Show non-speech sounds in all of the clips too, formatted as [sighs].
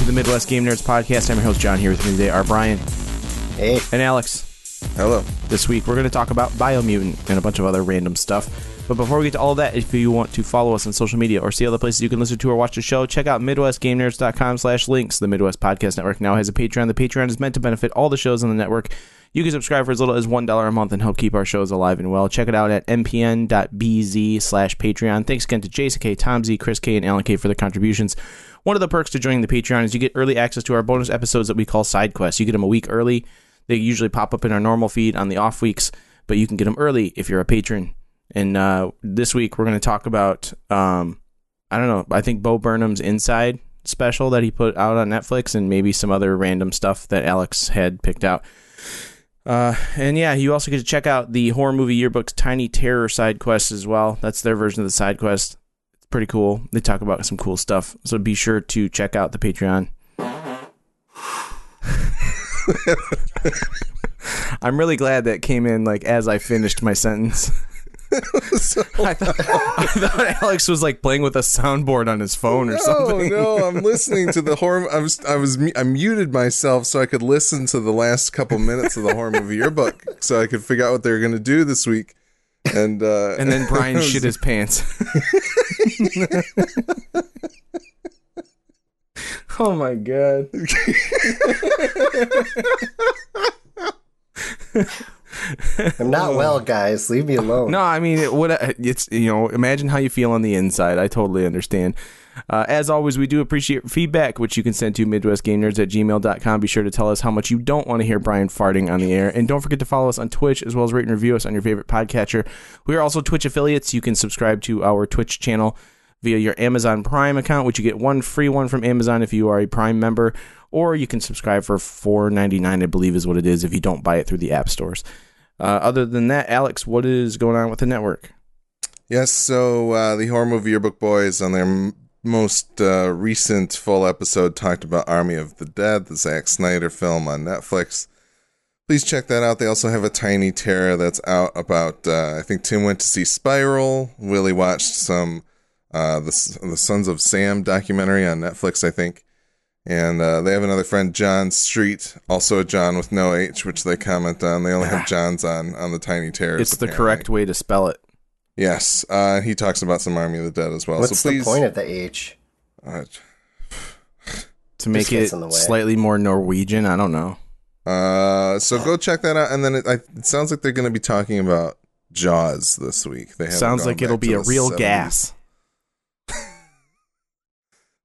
To the Midwest Game Nerds podcast. I'm your host John. Here with me today are Brian Hey, and Alex. Hello. This week we're going to talk about Biomutant and a bunch of other random stuff. But before we get to all of that, if you want to follow us on social media or see other places you can listen to or watch the show, check out MidwestGameNerds.com slash links. The Midwest Podcast Network now has a Patreon. The Patreon is meant to benefit all the shows on the network. You can subscribe for as little as $1 a month and help keep our shows alive and well. Check it out at mpn.bz slash Patreon. Thanks again to Jason K, Tom Z, Chris K, and Alan K for their contributions. One of the perks to joining the Patreon is you get early access to our bonus episodes that we call side quests. You get them a week early. They usually pop up in our normal feed on the off weeks, but you can get them early if you're a patron. And uh, this week we're going to talk about um, I don't know. I think Bo Burnham's Inside special that he put out on Netflix, and maybe some other random stuff that Alex had picked out. Uh, and yeah, you also get to check out the horror movie yearbook's Tiny Terror side quest as well. That's their version of the side quest. Pretty cool. They talk about some cool stuff. So be sure to check out the Patreon. [laughs] I'm really glad that came in like as I finished my sentence. [laughs] I, thought, I thought Alex was like playing with a soundboard on his phone or No, something. no, I'm listening to the horror. I was, I was, I muted myself so I could listen to the last couple minutes of the horror movie yearbook, so I could figure out what they were going to do this week. And uh, And then Brian was- [laughs] shit his pants. [laughs] oh my god. I'm not well, guys. Leave me alone. No, I mean it would. It's you know, imagine how you feel on the inside. I totally understand. Uh, as always, we do appreciate feedback, which you can send to MidwestGameNerds at gmail.com. Be sure to tell us how much you don't want to hear Brian farting on the air. And don't forget to follow us on Twitch as well as rate and review us on your favorite podcatcher. We are also Twitch affiliates. You can subscribe to our Twitch channel via your Amazon Prime account, which you get one free one from Amazon if you are a Prime member, or you can subscribe for $4.99, I believe is what it is, if you don't buy it through the app stores. Uh, other than that, Alex, what is going on with the network? yes, so uh, the horror movie yearbook boys on their most uh, recent full episode talked about Army of the Dead, the Zack Snyder film on Netflix. Please check that out. They also have a Tiny Terror that's out about. Uh, I think Tim went to see Spiral. Willie watched some uh, the the Sons of Sam documentary on Netflix, I think. And uh, they have another friend, John Street, also a John with no H, which they comment on. They only have [laughs] Johns on on the Tiny Terrors. It's the correct way to spell it. Yes, uh, he talks about some Army of the Dead as well. What's so please, the point of the H? Uh, [sighs] To make it in the way. slightly more Norwegian, I don't know. uh, so go check that out, and then it, I, it sounds like they're going to be talking about Jaws this week. They Sounds like it'll be a real 70s. gas. [laughs]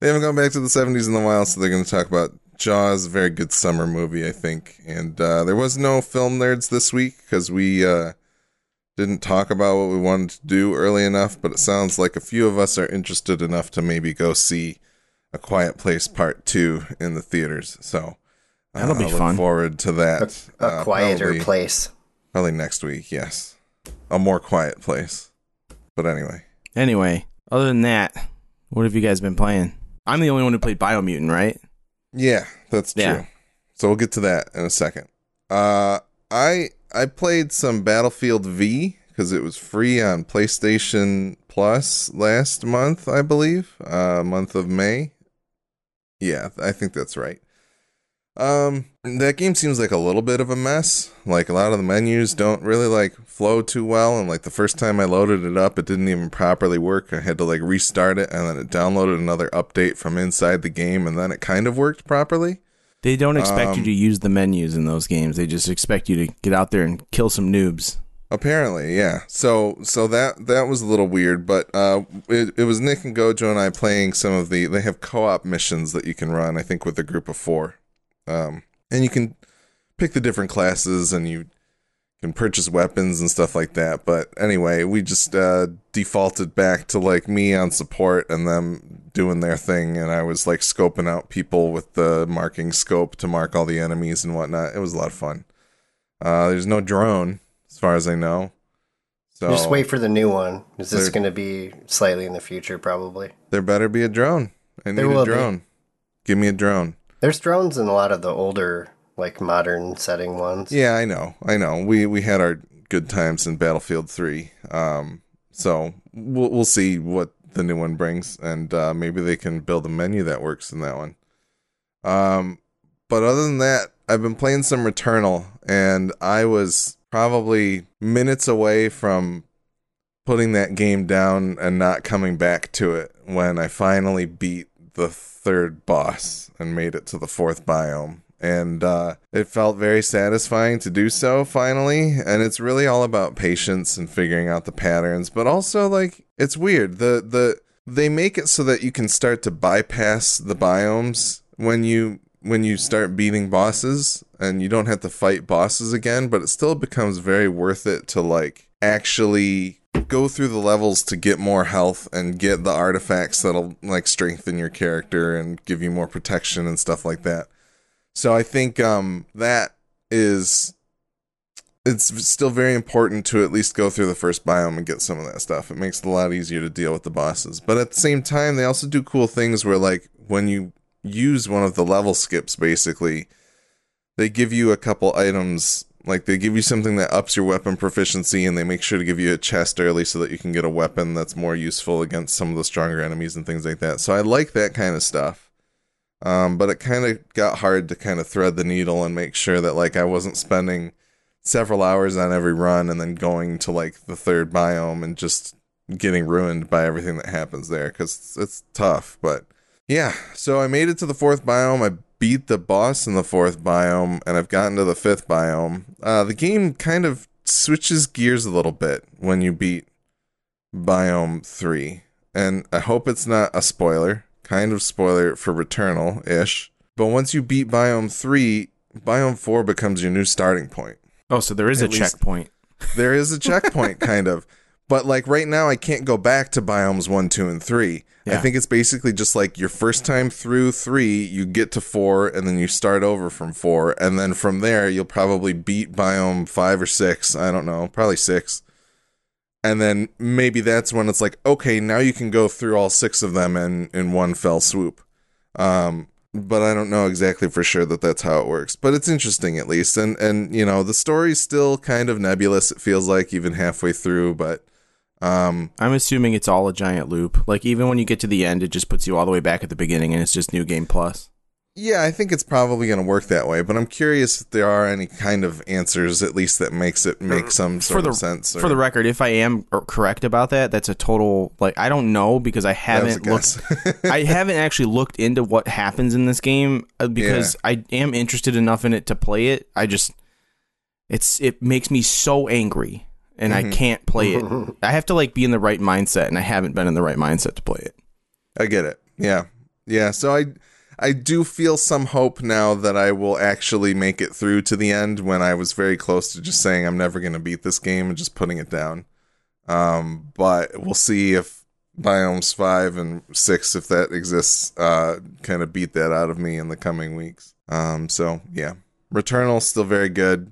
They haven't gone back to the seventies in a while, so they're going to talk about Jaws. A very good summer movie, I think. And uh, there was no film nerds this week because we uh, didn't talk about what we wanted to do early enough. But it sounds like a few of us are interested enough to maybe go see A Quiet Place Part Two in the theaters. So uh, That'll be I look fun. Forward to that. A Uh, quieter probably- place. Probably next week, yes. A more quiet place. But anyway. Anyway, other than that, what have you guys been playing? I'm the only one who played Biomutant, right? Yeah, that's true. Yeah. So we'll get to that in a second. Uh I I played some Battlefield V because it was free on PlayStation Plus last month, I believe. Uh month of May. Yeah, I think that's right. Um that game seems like a little bit of a mess. Like a lot of the menus don't really like flow too well and like the first time I loaded it up it didn't even properly work. I had to like restart it and then it downloaded another update from inside the game and then it kind of worked properly. They don't expect you Um, to use the menus in those games. They just expect you to get out there and kill some noobs. Apparently, yeah. So so that that was a little weird, but uh it, it was Nick and Gojo and I playing some of the they have co-op missions that you can run, I think with a group of 4. Um and you can pick the different classes and you can purchase weapons and stuff like that. But anyway, we just uh defaulted back to like me on support and them doing their thing and I was like scoping out people with the marking scope to mark all the enemies and whatnot. It was a lot of fun. Uh there's no drone as far as I know. So Just wait for the new one. Is this going to be slightly in the future? Probably. there better be a drone. I need There a will be. drone. Give me a drone. There's drones in a lot of the older, like modern setting ones. Yeah, I know. I know. We we had our good times in Battlefield 3. Um so we'll we'll see what the new one brings and uh maybe they can build a menu that works in that one. Um, but other than that, I've been playing some Returnal, and I was probably minutes away from putting that game down and not coming back to it when I finally beat the third boss and made it to the fourth biome. And uh, it felt very satisfying to do so finally. And it's really all about patience and figuring out the patterns, but also like it's weird. The the they make it so that you can start to bypass the biomes when you when you start beating bosses and you don't have to fight bosses again, but it still becomes very worth it to like actually go through the levels to get more health and get the artifacts that'll like strengthen your character and give you more protection and stuff like that. So I think um that is it's still very important to at least go through the first biome and get some of that stuff. It makes it a lot easier to deal with the bosses. But at the same time, they also do cool things where like when you use one of the level skips basically, they give you a couple items like they give you something that ups your weapon proficiency and they make sure to give you a chest early so that you can get a weapon that's more useful against some of the stronger enemies and things like that. So I like that kind of stuff. Um, but it kind of got hard to kind of thread the needle and make sure that like I wasn't spending several hours on every run and then going to like the third biome and just getting ruined by everything that happens there because it's, it's tough. But yeah, so I made it to the fourth biome. I beat the boss in the fourth biome and I've gotten to the fifth biome. Uh, the game kind of switches gears a little bit when you beat biome three. And I hope it's not a spoiler, kind of spoiler for Returnal ish. But once you beat biome three, biome four becomes your new starting point. Oh, so there is At a checkpoint. [laughs] There is a checkpoint, kind of. But like right now, I can't go back to biomes one, two, and three. Yeah. I think it's basically just like your first time through three, you get to four, and then you start over from four, and then from there, you'll probably beat biome five or six. I don't know, probably six. And then maybe that's when it's like, okay, now you can go through all six of them in in one fell swoop. Um, but I don't know exactly for sure that that's how it works. But it's interesting at least, and and you know the story's still kind of nebulous. It feels like even halfway through, but um, I'm assuming it's all a giant loop. Like even when you get to the end, it just puts you all the way back at the beginning, and it's just new game plus. Yeah, I think it's probably going to work that way. But I'm curious if there are any kind of answers, at least that makes it make some sort for the of sense. or- for the record, if I am correct about that, that's a total like I don't know because I that was a haven't looked. [laughs] I haven't actually looked into what happens in this game uh, because I am interested enough in it to play it. I just it's it makes me so angry and Mm-hmm. I can't play it. [laughs] I have to like be in the right mindset and I haven't been in the right mindset to play it. I get it. Yeah. Yeah. So I I do feel some hope now that I will actually make it through to the end when I was very close to just saying I'm never gonna beat this game and just putting it down. Um, but we'll see if biomes five and six, if that exists, uh kind of beat that out of me in the coming weeks. Um, so yeah. Returnal's still very good.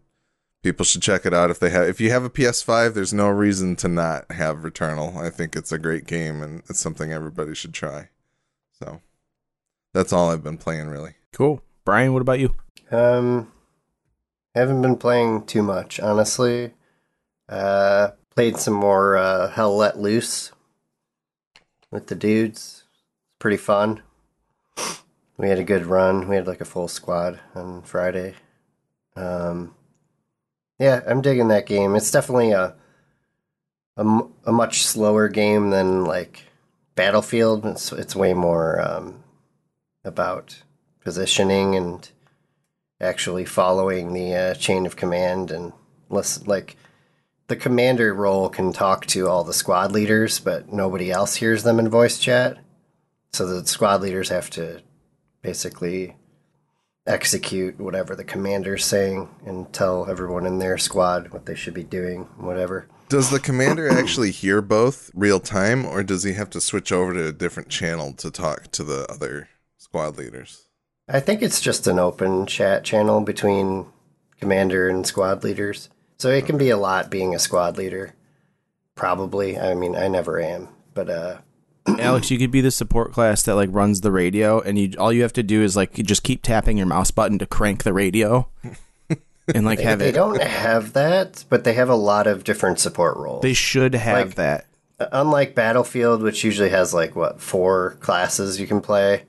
People should check it out if they have if you have a PS5, there's no reason to not have Returnal. I think it's a great game and it's something everybody should try. So that's all I've been playing really. Cool. Brian, what about you? Um, haven't been playing too much, honestly. Uh, played some more uh, Hell Let Loose with the dudes. It's pretty fun. We had a good run. We had like a full squad on Friday. Um, yeah, I'm digging that game. It's definitely a a, m- a much slower game than like Battlefield. It's it's way more um, about positioning and actually following the uh, chain of command and listen, like the commander role can talk to all the squad leaders, but nobody else hears them in voice chat. So the squad leaders have to basically execute whatever the commander's saying and tell everyone in their squad what they should be doing, whatever. Does the commander actually hear both real time or does he have to switch over to a different channel to talk to the other squad leaders? I think it's just an open chat channel between commander and squad leaders. So it can be a lot being a squad leader. Probably. I mean, I never am, but uh [clears throat] Alex, you could be the support class that like runs the radio, and you all you have to do is like just keep tapping your mouse button to crank the radio, [laughs] and like have they it. They don't have that, but they have a lot of different support roles. They should have Like- that. Unlike Battlefield, which usually has like what four classes you can play,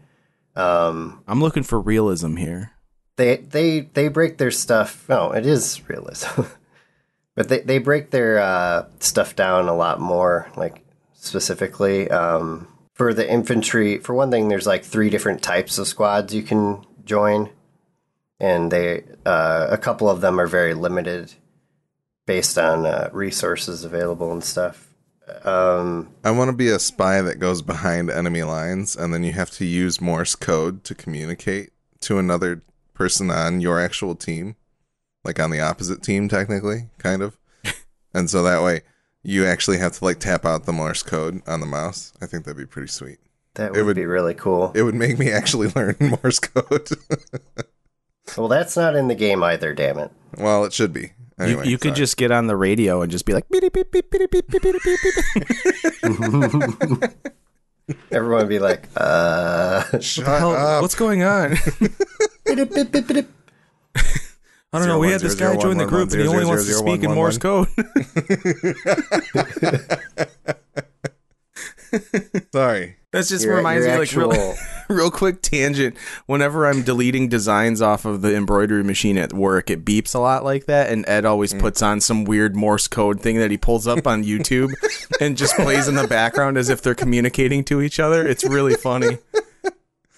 Um, I'm looking for realism here. they they they break their stuff. No, it is realism, [laughs] but they they break their uh, stuff down a lot more. Like specifically um, for the infantry. For one thing, there's like three different types of squads you can join, and they uh, a couple of them are very limited based on uh, resources available and stuff. Um, I want to be a spy that goes behind enemy lines, and then you have to use Morse code to communicate to another person on your actual team, like on the opposite team, technically, kind of. [laughs] and so that way, you actually have to like tap out the Morse code on the mouse. I think that'd be pretty sweet. that It would, would- be really cool. It would make me actually [laughs] learn Morse code. [laughs] well, that's not in the game either. Damn it. well, it should be. You, Anyway, you could just get on the radio and just be like, beep, beep, beep, beep, beep, beep, beep, beep, beep. Everyone would be like, uh, shut Hell, up. what's going on? I don't know. We had this guy join the group and he only wants to speak in Morse code. [laughs] Sorry. That just your, reminds your me, like, actual, real, [laughs] real quick tangent. Whenever I'm deleting designs off of the embroidery machine at work, it beeps a lot like that. And Ed always mm. puts on some weird Morse code thing that he pulls up on YouTube [laughs] and just plays in the background as if they're communicating to each other. It's really funny.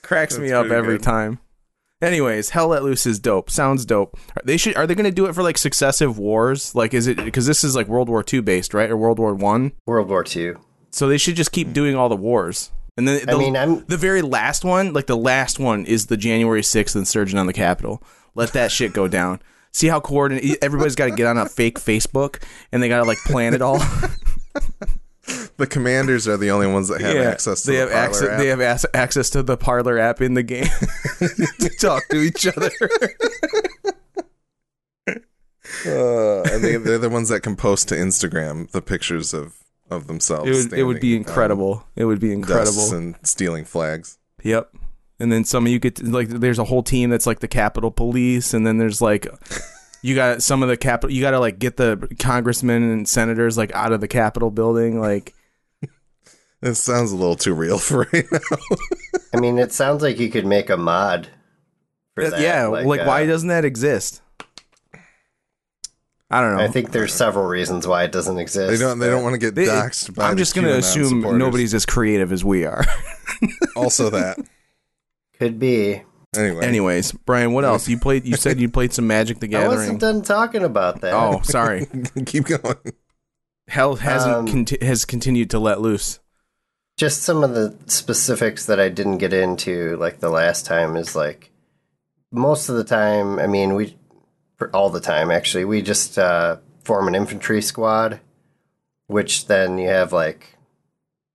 Cracks me up every good. time. Anyways, Hell Let Loose is dope. Sounds dope. Are they should are they going to do it for like successive wars? Like, is it because this is like World War II based, right, or World War One? World War II. So they should just keep doing all the wars. And then the, I mean, I'm the very last one, like the last one, is the January sixth insurgent on the Capitol. Let that shit go down. See how coordinated everybody's got to get on a fake Facebook and they got to like plan it all. [laughs] The commanders are the only ones that have access to they the have Parler access. app. They have ac- access to the Parler app in the game [laughs] to talk to each other. [laughs] Uh, and they, they're the ones that can post to Instagram the pictures of, of themselves. It would, it would be standing on incredible. It would be incredible. and stealing flags. Yep. And then some of you get to, like there's a whole team that's like the Capitol Police, and then there's like you got some of the Capitol. You got to like get the congressmen and senators like out of the Capitol building. Like [laughs] this sounds a little too real for right now. [laughs] I mean, it sounds like you could make a mod. For that. yeah, like, why uh, doesn't that exist? I don't know. I think there's several reasons why it doesn't exist. They don't. They don't want to get They- doxxed. By I'm the just going to assume supporters. nobody's as creative as we are. [laughs] Also that. Could be. Anyway. Anyways, Brian, what else? You played. You said you played some Magic the Gathering. [laughs] I wasn't done talking about that. Oh, sorry. [laughs] keep going. Hell hasn't Um, conti- has continued to let loose. Just some of the specifics that I didn't get into, like the last time, is like most of the time. I mean, we for all the time actually. We just uh, form an infantry squad, which then you have like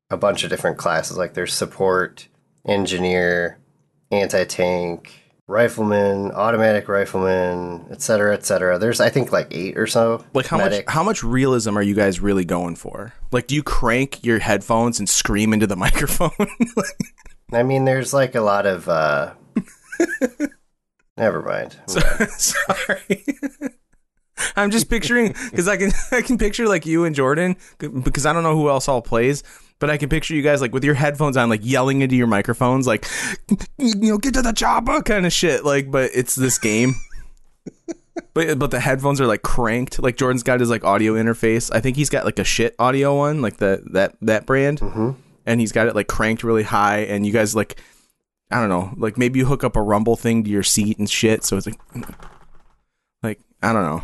a bunch of different classes. Like there's support, engineer, anti tank, rifleman, automatic rifleman, etc., etc. There's I think like eight or so. Like how medic. much how much realism are you guys really going for? Like do you crank your headphones and scream into the [laughs] microphone? [laughs] I mean, there's like a lot of. uh [laughs] Never mind. [laughs] Sorry. [laughs] I'm just picturing [laughs] because I can I can picture like you and Jordan because I don't know who else all plays, but I can picture you guys like with your headphones on, like yelling into your microphones, like you know, get to the chopper kind of shit. Like, but it's this game. But but the headphones are like cranked. Like Jordan's got his like audio interface. I think he's got like a shit audio one, like the that that brand, hmm and he's got it like cranked really high. And you guys like, I don't know, like maybe you hook up a rumble thing to your seat and shit, so it's like, like I don't know.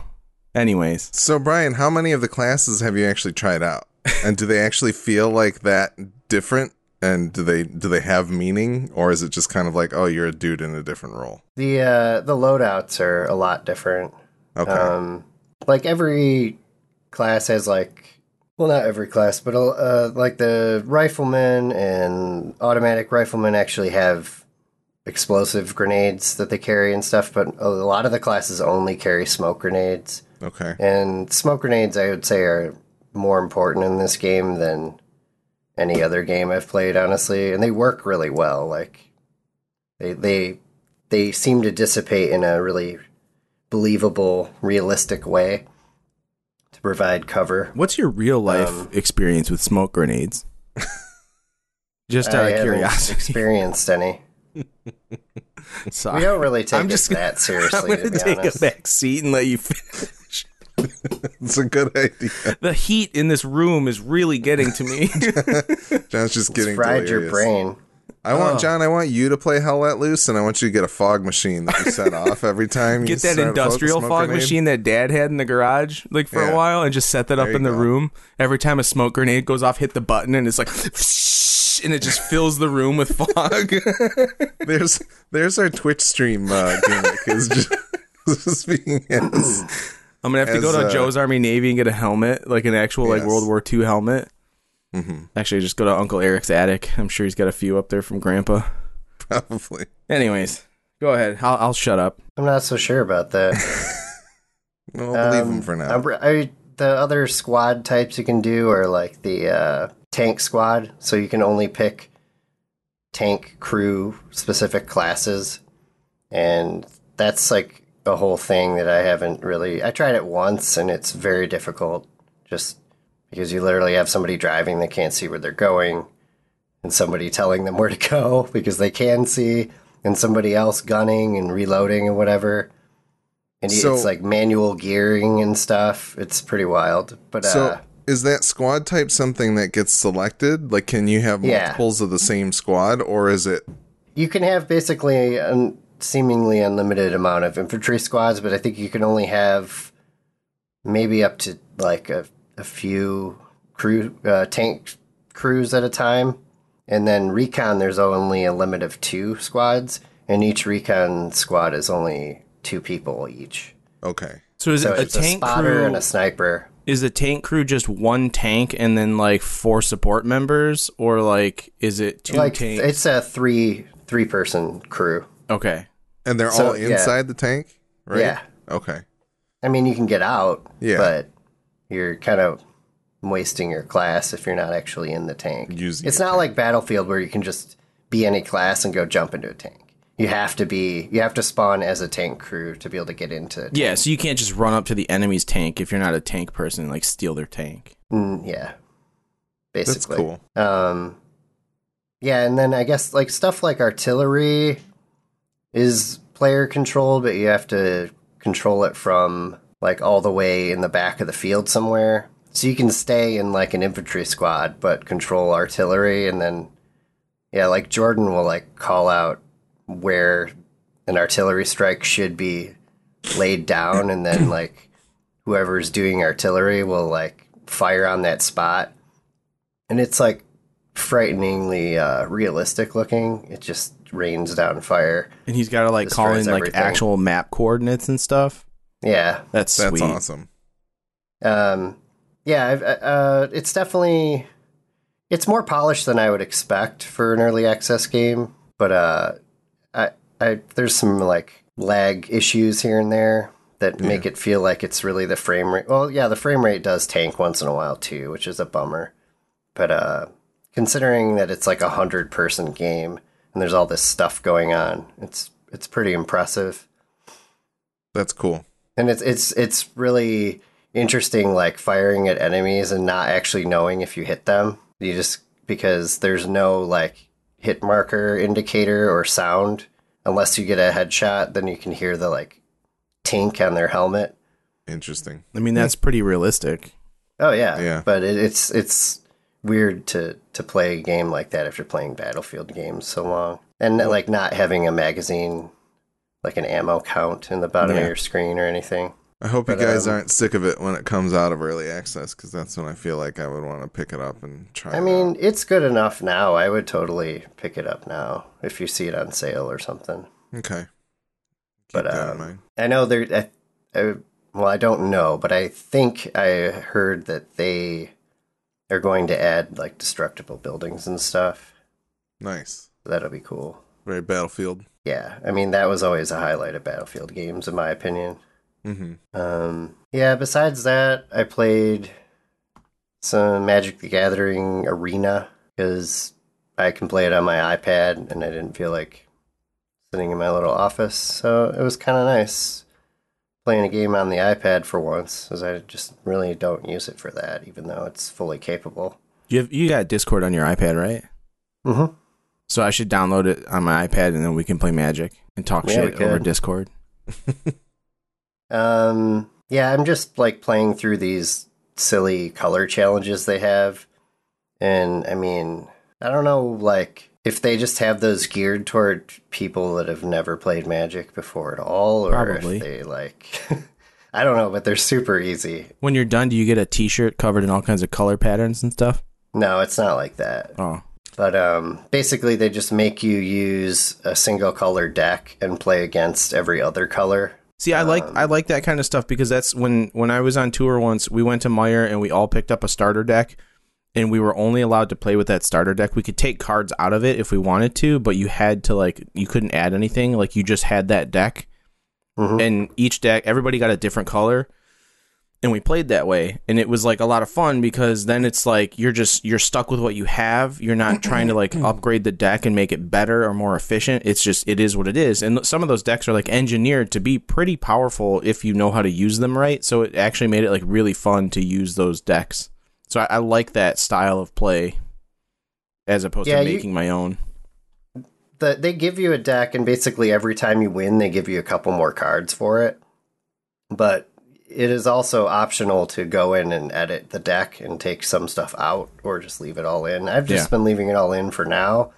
Anyways, So Brian, how many of the classes have you actually tried out? And do they actually feel like that different? And do they do they have meaning, or is it just kind of like, oh, you're a dude in a different role? The uh, the loadouts are a lot different. Okay. Um, like every class has like, well, not every class, but uh, like the riflemen and automatic riflemen actually have explosive grenades that they carry and stuff. But a lot of the classes only carry smoke grenades, okay. and smoke grenades I would say are more important in this game than any other game I've played, honestly. And they work really well. Like they they they seem to dissipate in a really believable, realistic way to provide cover. what's your real life Um, experience with smoke grenades? [laughs] Just out I of haven't curiosity. experienced any. [laughs] So We don't really take I'm it just gonna- that [laughs] I'm seriously, going to to take honest. a back seat and let you finish. It's a good idea. The heat in this room is really getting to me. John's just getting Fried your brain. I want Oh. John. I want you to play Hell Let Loose, and I want you to get a fog machine that you set [laughs] off every time. you Get that industrial fog grenade. machine that Dad had in the garage, like for Yeah. a while, and just set that up in the go. room. Every time a smoke grenade goes off, hit the button, and it's like, [laughs] and it just fills the room with [laughs] fog. There's there's our Twitch stream uh, gimmick. Is just, just being as, I'm gonna have to go to uh, Joe's Army Navy and get a helmet, like an actual like Yes. World War II helmet. Mm-hmm. Actually, just go to Uncle Eric's attic. I'm sure he's got a few up there from Grandpa. probably. Anyways, go ahead. I'll, I'll shut up. I'm not so sure about that. [laughs] We'll believe Um, him for now. I'm- I, the other squad types you can do are like the uh, tank squad, so you can only pick tank crew specific classes, and that's like a whole thing that I haven't really. I tried it once, and it's very difficult, just because you literally have somebody driving they can't see where they're going, and somebody telling them where to go [laughs] because they can see, and somebody else gunning and reloading and whatever. And So- it's like manual gearing and stuff. It's pretty wild. But uh, So is that squad type something that gets selected? Like, can you have Yeah. multiples of the same squad, or is it? you can have basically a seemingly unlimited amount of infantry squads, but I think you can only have maybe up to like a, a few crew uh, tank crews at a time. And then recon, there's only a limit of two squads, and each recon squad is only two people each. Okay. So is So it a it's a tank spotter crew? and a sniper. is the tank crew just one tank and then like four support members, or like is it two like tanks? it's a three three person crew. okay. And they're So, all yeah. inside the tank, right? Yeah. Okay. I mean, you can get out, Yeah. but you're kind of wasting your class if you're not actually in the tank. Using it's not like Battlefield where you can just be any class and go jump into a tank. You have to be, you have to spawn as a tank crew to be able to get into. it. Yeah, so you can't just run up to the enemy's tank if you're not a tank person and like steal their tank. Mm, yeah, That's basically. cool. Um, yeah, and then I guess like stuff like artillery is player controlled, but you have to control it from like all the way in the back of the field somewhere. So you can stay in like an infantry squad, but control artillery, and then yeah, like Jordan will like call out where an artillery strike should be laid down, and then [coughs] like whoever's doing artillery will like fire on that spot and it's like frighteningly uh, realistic looking. It just rains down fire. And he's got to like call in like everything. actual map coordinates and stuff. Yeah, That's That's sweet. awesome. um, yeah. I've, uh, it's definitely it's more polished than I would expect for an early access game, but uh, I, I there's some like lag issues here and there that make it feel like it's really the frame rate. Well, yeah, the frame rate does tank once in a while too, which is a bummer. But uh, considering that it's like a hundred person game and there's all this stuff going on, it's it's pretty impressive. That's cool. And it's it's it's really interesting like firing at enemies and not actually knowing if you hit them. You just because there's no like hit marker indicator or sound unless you get a headshot, then you can hear the like tink on their helmet. Interesting. I mean, that's pretty realistic. Oh yeah, Yeah. But it, it's it's weird to to play a game like that after playing Battlefield games so long, and like not having a magazine, like an ammo count in the bottom Yeah. of your screen or anything. I hope But, you guys um, aren't sick of it when it comes out of early access because that's when I feel like I would want to pick it up and try. I it mean, out. it's good enough now. I would totally pick it up now if you see it on sale or something. okay. Keep But, um. I know there. I, I, well, I don't know, but I think I heard that they are going to add like destructible buildings and stuff. Nice. That'll be cool. Very Battlefield. Yeah, I mean that was always a highlight of Battlefield games, in my opinion. hmm Um, yeah. Besides that, I played some Magic: The Gathering Arena because I can play it on my iPad, and I didn't feel like sitting in my little office, so it was kind of nice playing a game on the iPad for once, because I just really don't use it for that, even though it's fully capable. You have, you got Discord on your iPad, right? Mm-hmm. So I should download it on my iPad and then we can play Magic and talk Yeah, shit over. Discord. [laughs] Um, yeah, I'm just like playing through these silly color challenges they have. And I mean, I don't know, like, if they just have those geared toward people that have never played Magic before at all, or Probably. if they like, [laughs] I don't know, but they're super easy. When you're done, do you get a T-shirt covered in all kinds of color patterns and stuff? No, it's not like that. Oh, But um, basically, they just make you use a single color deck and play against every other color. see, I like Um, I like that kind of stuff because that's when when I was on tour once. We went to Meijer and we all picked up a starter deck, and we were only allowed to play with that starter deck. We could take cards out of it if we wanted to, but you had to like you couldn't add anything. Like you just had that deck. Mhm. and each deck everybody got a different color and we played that way and it was like a lot of fun because then it's like you're just you're stuck with what you have. You're not trying to like [clears throat] upgrade the deck and make it better or more efficient. It's just it is what it is. And some of those decks are like engineered to be pretty powerful if you know how to use them right. So it actually made it like really fun to use those decks. So i, I like that style of play as opposed Yeah, to you- making my own. The, they give you a deck, and basically every time you win, they give you a couple more cards for it. But it is also optional to go in and edit the deck and take some stuff out, or just leave it all in. I've just Yeah. been leaving it all in for now,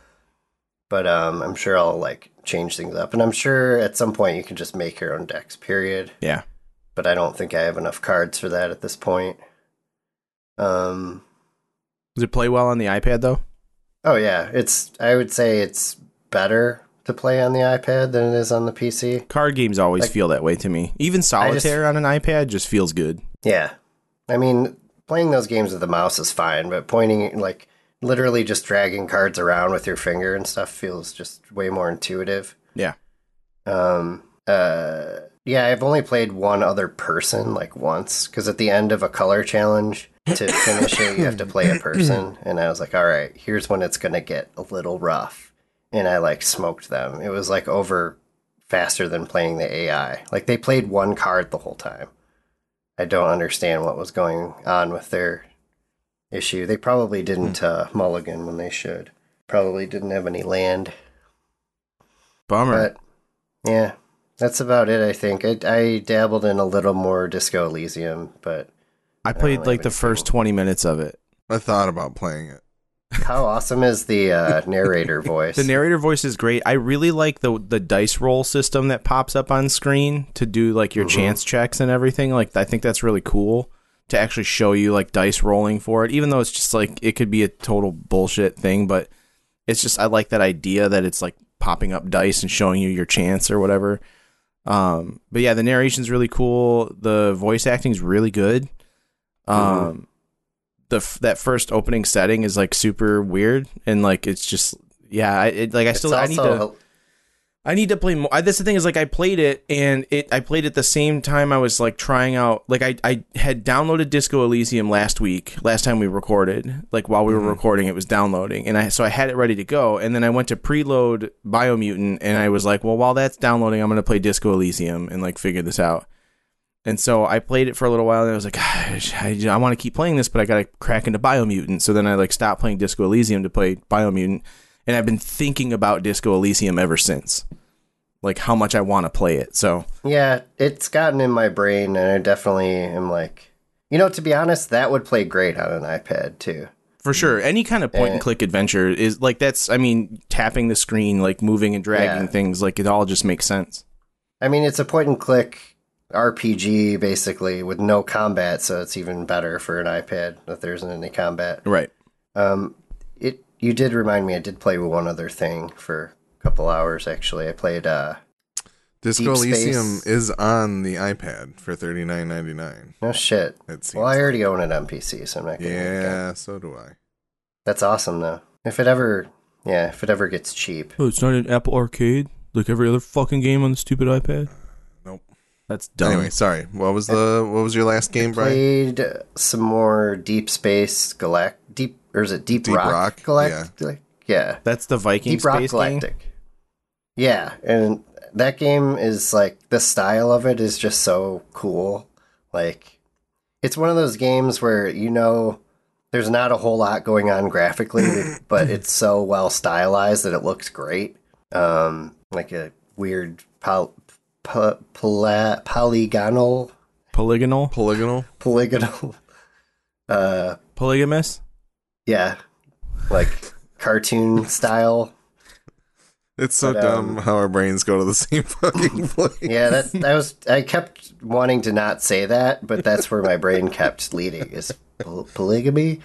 but um, I'm sure I'll like change things up, and I'm sure at some point you can just make your own decks. Period. yeah But I don't think I have enough cards for that at this point. Um. does it play well on the ipad though Oh yeah, it's. I would say it's better to play on the iPad than it is on the PC. Card games always Like- feel that way to me. Even solitaire on an iPad just feels good. Yeah, I mean, playing those games with the mouse is fine, but pointing like literally just dragging cards around with your finger and stuff feels just way more intuitive. Yeah. Um. Uh. Yeah, I've only played one other person like once because at the end of a color challenge to finish it, you have to play a [coughs] person, and I was like, all right, here's when it's gonna get a little rough, and I like smoked them. It was like over faster than playing the AI. Like they played one card the whole time. I don't understand what was going on with their issue. They probably didn't uh, mulligan when they should. Probably didn't have any land. Bummer. But yeah, that's about it. I think I, I dabbled in a little more Disco Elysium, but I played really like the first 20 minutes of it. I thought about playing it. How awesome is the uh, [laughs] narrator voice? The narrator voice is great. I really like the the dice roll system that pops up on screen to do like your chance checks and everything. Like I think that's really cool to actually show you like dice rolling for it even though it's just like it could be a total bullshit thing, but it's just I like that idea that it's like popping up dice and showing you your chance or whatever. Um but yeah, the narration's really cool. The voice acting's really good. Um the f- that first opening setting is like super weird and like it's just yeah, I it, like I still I need to I need to play more. I, that's the thing is like I played it and it I played it the same time I was like trying out like I I had downloaded Disco Elysium last week last time we recorded like while we were mm-hmm. recording it was downloading and I so I had it ready to go and then I went to preload Biomutant and I was like well while that's downloading I'm gonna play Disco Elysium and like figure this out and so I played it for a little while and I was like Gosh, I, I want to keep playing this but I gotta crack into Biomutant so then I like stopped playing Disco Elysium to play Biomutant and I've been thinking about Disco Elysium ever since. Like how much I want to play it. So Yeah, it's gotten in my brain, and I definitely am like, you know, to be honest, that would play great on an iPad too. for sure, any kind of point and Eh. click adventure is like that's. I mean, tapping the screen, like moving and dragging Yeah. things, like it all just makes sense. I mean, it's a point and click RPG basically with no combat, so it's even better for an iPad if there isn't any combat. Right. Um, it you did remind me. I did play one other thing for a couple hours. Actually, I played. Uh, Disco Deep Space. Elysium is on the iPad for thirty nine ninety nine. no shit. It. Well, I like. already own it on PC, so I'm not gonna. Yeah, so do I. that's awesome though. If it ever, yeah, if it ever gets cheap, Oh, it's not an Apple Arcade like every other fucking game on the stupid iPad. Nope. That's dumb. Anyway, sorry. What was the what was your last game, Brian? played some more Deep Space Galact Deep or is it Deep, Deep Rock, Rock, Galact- yeah. That's the Viking Deep Rock space game. Galactic. Yeah, and that game is like the style of it is just so cool. Like it's one of those games where you know there's not a whole lot going on graphically, [coughs] but it's so well stylized that it looks great. Um, like a weird poly, poly, polygonal Polygonal, Polygonal. polygonal [laughs] uh polygamous. yeah like cartoon style It's so But, dumb um, how our brains go to the [laughs] same fucking [laughs] place. yeah that that was i kept wanting to not say that but that's where my brain kept leading is poly- polygamy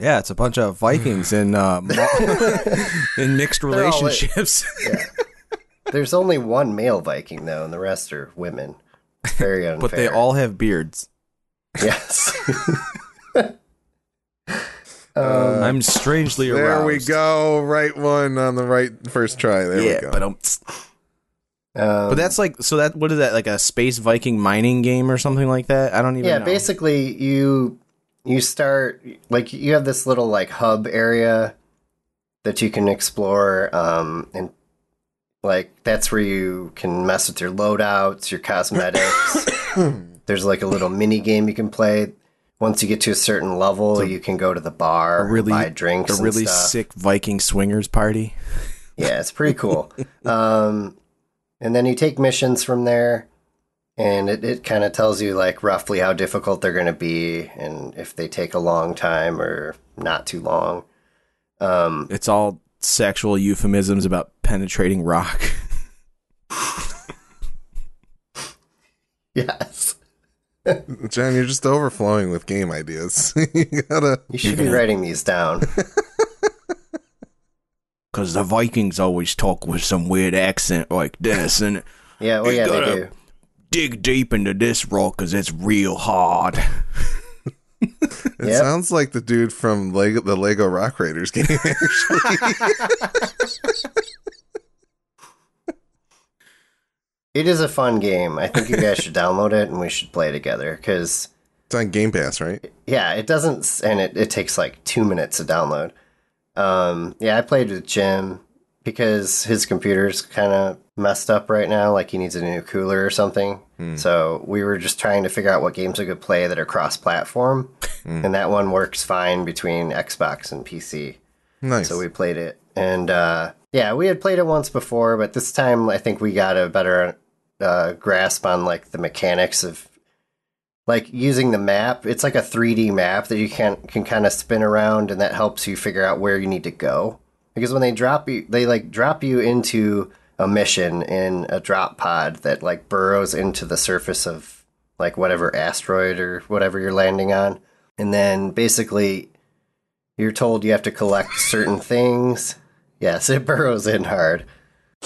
Yeah, it's a bunch of Vikings in uh, in mixed all in- relationships. yeah there's only one male viking though and the rest are women very unfair [laughs] but they all have beards. yes [laughs] I'm strangely aroused. There we go. Right one on the right first try. There yeah, we go. but um, um, but that's like so that what is that like a space Viking mining game or something like that? I don't even know. yeah know. basically you you start like you have this little like hub area that you can explore um and like that's where you can mess with your loadouts your cosmetics [coughs] there's like a little mini game you can play once you get to a certain level you can go to the bar a really buy drinks a really sick Viking swingers party. Yeah, it's pretty cool. [laughs] um, and then you take missions from there, and it, it kind of tells you like roughly how difficult they're going to be, and if they take a long time or not too long. Um, It's all sexual euphemisms about penetrating rock. [laughs] yes, John, you're just overflowing with game ideas. [laughs] you gotta. you should be writing these down. [laughs] Because the Vikings always talk with some weird accent like this, and Yeah, well, yeah, they gotta- do. dig deep into this rock because it's real hard. [laughs] It Yep. sounds like the dude from Lego, the Lego Rock Raiders game. [laughs] Actually, It is a fun game. I think you guys should download it and we should play together because it's on Game Pass, right? yeah, it doesn't, and it, it takes like two minutes to download. Um, yeah, I played with Jim because his computer's kind of messed up right now. Like he needs a new cooler or something. So we were just trying to figure out what games we could play that are cross-platform, and that one works fine between Xbox and PC. Nice. So we played it, and uh, yeah, we had played it once before, but this time I think we got a better uh, grasp on like the mechanics of like using the map. It's like a 3D map that you can can kind of spin around, and that helps you figure out where you need to go. Because when they drop you, they like drop you into a mission in a drop pod that like burrows into the surface of like whatever asteroid or whatever you're landing on, and then basically you're told you have to collect certain [laughs] things. Yes, it burrows in hard. [laughs]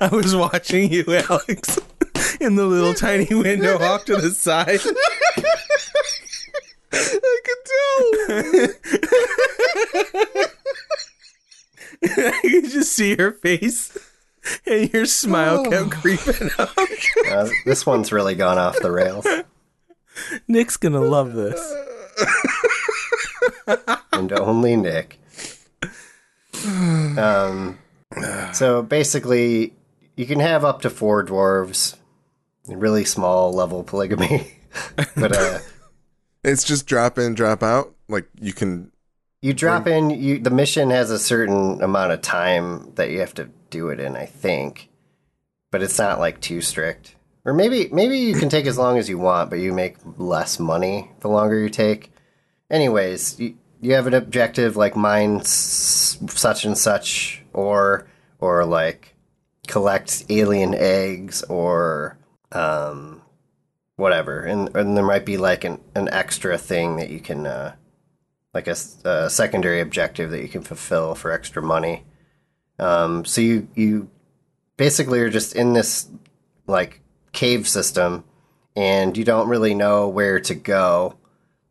I was watching you, Alex, [laughs] in the little tiny window off to the side. I could tell. [laughs] I could just see her face, and your smile kept creeping up. [laughs] Uh, this one's really gone off the rails. Nick's gonna love this. and only Nick. Um, so basically, you can have up to four dwarves, really small level polygamy. [laughs] but uh, It's just drop in, drop out. Like you can. You drop in. You the mission has a certain amount of time that you have to do it in. I think, but it's not like too strict. Or maybe maybe you can take as long as you want, but you make less money the longer you take. Anyways, you, you have an objective like mine s- such and such, or or like collect alien eggs, or um, whatever. And and there might be like an an extra thing that you can uh, like a secondary objective that you can fulfill for extra money. Um, so you you basically are just in this like cave system, and you don't really know where to go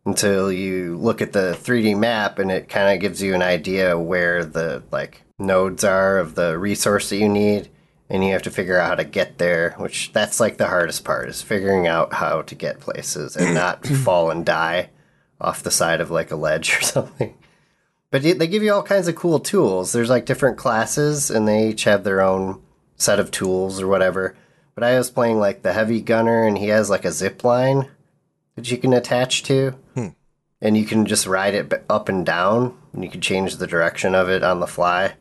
until you look at the 3D map, and it kind of gives you an idea where the like nodes are of the resource that you need, and you have to figure out how to get there. Which that's like the hardest part is figuring out how to get places and [clears throat] not fall and die off the side of like a ledge or [laughs] something. But they give you all kinds of cool tools. There's like different classes, and they each have their own set of tools or whatever. but I was playing like the heavy gunner, and he has like a zip line that you can attach to, Hmm. and you can just ride it up and down, and you can change the direction of it on the fly,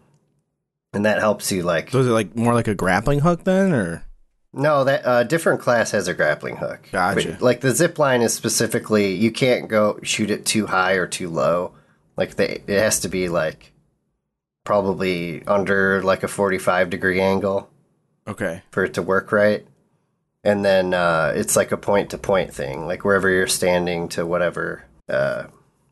and that helps you like. So is it like more like a grappling hook then, or No, that uh, different class has a grappling hook. Gotcha. But, like the zip line is specifically, you can't go shoot it too high or too low. Like the, it has to be like probably under like a forty-five degree angle okay? for it to work right. And then uh, it's like a point-to-point thing, like wherever you're standing to whatever uh,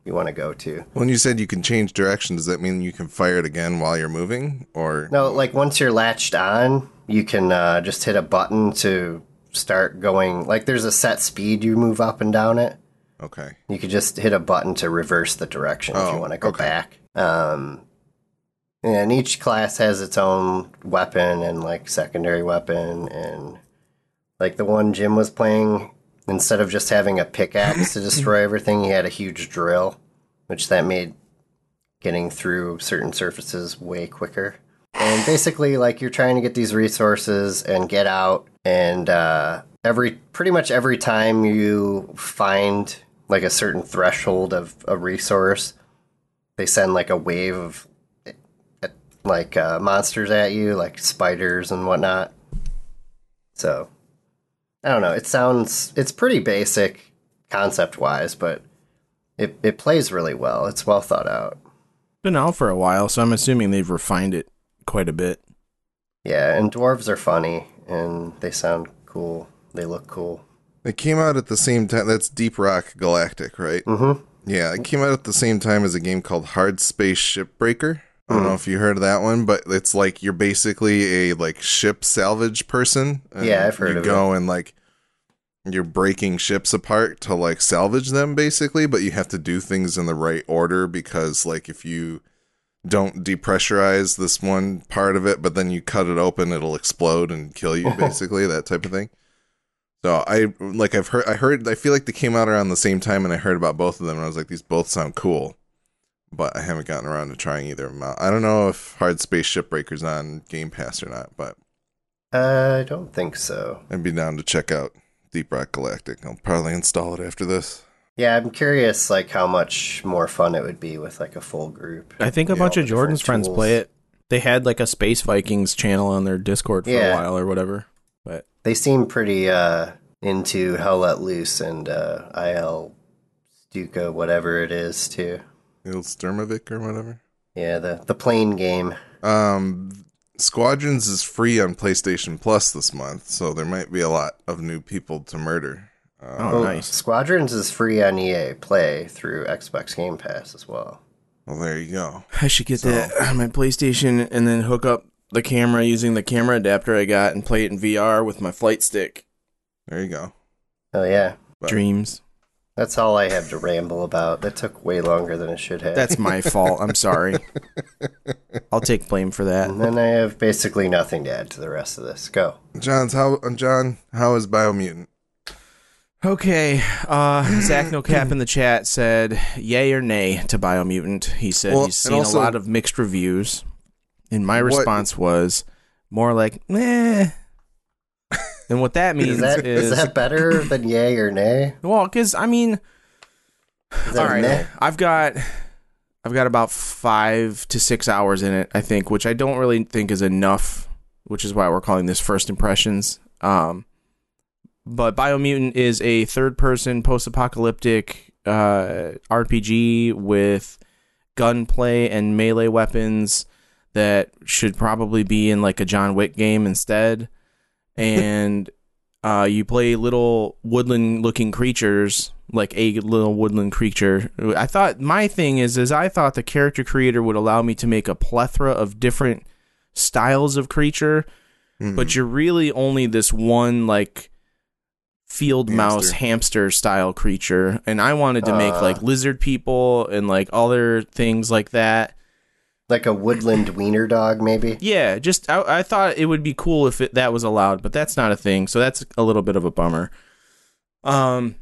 you want to go to. When you said you can change direction, does that mean you can fire it again while you're moving, or No, like once you're latched on, you can uh, just hit a button to start going. Like there's a set speed you move up and down it. okay? You could just hit a button to reverse the direction if Oh, you want to go okay. back. Um, and each class has its own weapon and like secondary weapon. And like the one Jim was playing, instead of just having a pickaxe to [laughs] destroy everything, he had a huge drill, which that made getting through certain surfaces way quicker. And basically, like you're trying to get these resources and get out, and uh, every pretty much every time you find like a certain threshold of a resource, they send like a wave of like uh, monsters at you, like spiders and whatnot. So I don't know. It sounds it's pretty basic concept wise, but it it plays really well. It's well thought out. Been out for a while, so I'm assuming they've refined it quite a bit. Yeah, and dwarves are funny and they sound cool. They look cool. It came out at the same time. That's Deep Rock Galactic, right? Mm-hmm. Yeah, it came out at the same time as a game called Hard Space Shipbreaker. I don't know if you heard of that one, but it's like you're basically a like ship salvage person. Yeah, I've heard of it. you go and like you're breaking ships apart to like salvage them basically, but you have to do things in the right order because like if you don't depressurize this one part of it, but then you cut it open, it'll explode and kill you oh. basically, that type of thing. So I like I've heard I heard I feel like they came out around the same time and I heard about both of them and I was like these both sound cool. But I haven't gotten around to trying either of them out. I don't know if Hard Space Shipbreaker's on Game Pass or not, but I don't think so. I'd be down to check out Deep Rock Galactic. I'll probably install it after this. Yeah, I'm curious like how much more fun it would be with like a full group. I think a bunch of Jordan's friends tools. play it. They had like a Space Vikings channel on their Discord for Yeah. a while or whatever. But They seem pretty uh into Hell Let Loose and uh IL Stuka, whatever it is too. Il Sturmovik or whatever. Yeah, the the plane game. Um, Squadrons is free on PlayStation Plus this month, so there might be a lot of new people to murder. Uh, oh, nice. Squadrons is free on EA Play through Xbox Game Pass as well. well, there you go. I should get that on my PlayStation and then hook up the camera using the camera adapter I got and play it in VR with my flight stick. There you go. Oh yeah. But- Dreams. That's all I have to ramble about. That took way longer than it should have. That's my [laughs] fault. I'm sorry. I'll take blame for that. and then I have basically nothing to add to the rest of this. Go. John's how John, how is Biomutant? Okay. Uh, [clears throat] Zach No Cap in the chat said, "Yay or nay to Biomutant." He said Well, he's seen also- a lot of mixed reviews, and my What- response was more like, "Meh." and what that [laughs] means Is that is, is that better than yay or nay? well, because I mean, all right, meh? I've got. I've got about five to six hours in it, I think, which I don't really think is enough, which is why we're calling this first impressions. Um, but Biomutant is a third person post apocalyptic uh, RPG with gunplay and melee weapons that should probably be in like a John Wick game instead. [laughs] And uh, you play little woodland looking creatures, like a little woodland creature. I thought my thing is is I thought the character creator would allow me to make a plethora of different styles of creature Hmm. but you're really only this one like field mouse Hamster. hamster style creature and i wanted to make Uh. like lizard people and like other things like that Like a woodland wiener dog, maybe? yeah just i, I thought it would be cool if it, that was allowed but that's not a thing so that's a little bit of a bummer um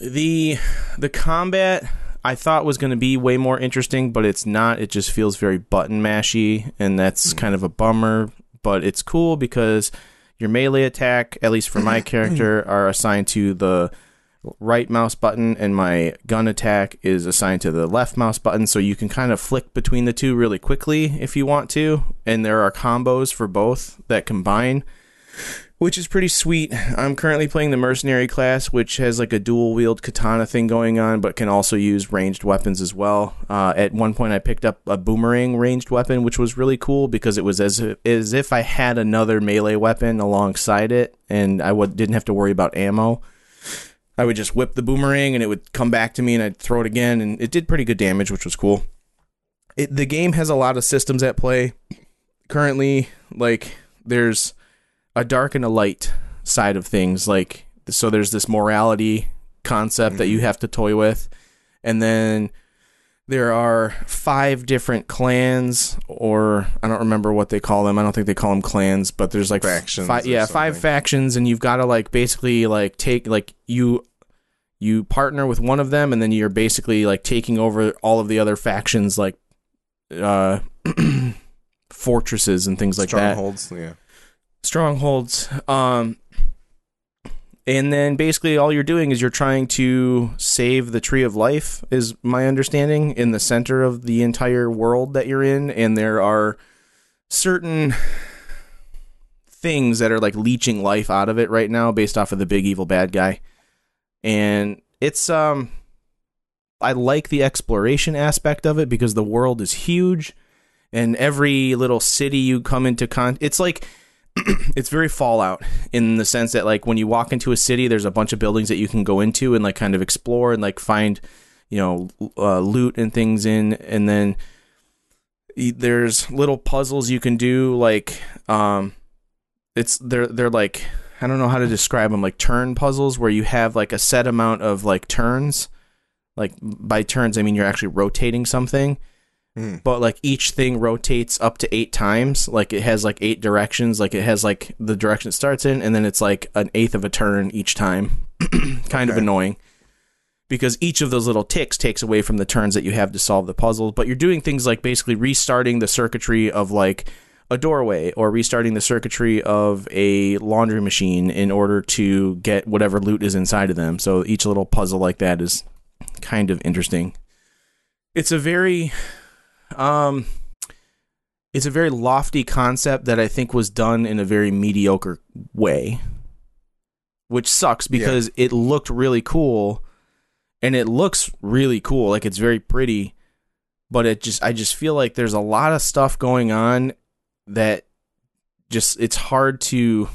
the the combat i thought was going to be way more interesting but it's not it just feels very button mashy and that's kind of a bummer but it's cool because your melee attack, at least for my [coughs] character, are assigned to the right mouse button, and my gun attack is assigned to the left mouse button. So you can kind of flick between the two really quickly if you want to. And there are combos for both that combine, which is pretty sweet. I'm currently playing the mercenary class, which has like a dual wield katana thing going on, but can also use ranged weapons as well. Uh, at one point, I picked up a boomerang ranged weapon, which was really cool because it was as if, as if I had another melee weapon alongside it, and I w- didn't have to worry about ammo. I would just whip the boomerang and it would come back to me and I'd throw it again and it did pretty good damage, which was cool. It, the game has a lot of systems at play. Currently, like there's a dark and a light side of things. Like so, there's this morality concept that you have to toy with, and then there are five different clans, or I don't remember what they call them. I don't think they call them clans, but there's like Factions Fi- yeah, five factions, and you've got to like basically like take like you you partner with one of them, and then you're basically like taking over all of the other factions, like uh [clears throat] fortresses and things like that Strongholds. Yeah. Strongholds um and then basically all you're doing is you're trying to save the tree of life is my understanding in the center of the entire world that you're in and there are certain things that are like leeching life out of it right now based off of the big evil bad guy. And it's um I like the exploration aspect of it because the world is huge and every little city you come into con it's like [clears throat] it's very fallout in the sense that like when you walk into a city there's a bunch of buildings that you can go into and like kind of explore and like find you know uh, loot and things in. And then there's little puzzles you can do like um it's they're they're like I don't know how to describe them like turn puzzles where you have like a set amount of like turns. Like by turns I mean you're actually rotating something Hmm. but like each thing rotates up to eight times. Like it has like eight directions. Like it has like the direction it starts in and then it's like an eighth of a turn each time. [clears throat] Kind of annoying. Because each of those little ticks takes away from the turns that you have to solve the puzzle. But you're doing things like basically restarting the circuitry of like a doorway or restarting the circuitry of a laundry machine in order to get whatever loot is inside of them. So each little puzzle like that is kind of interesting. It's a very um it's a very lofty concept that I think was done in a very mediocre way. Which sucks because it looked really cool and it looks really cool, like it's very pretty, but it just I just feel like there's a lot of stuff going on that just it's hard to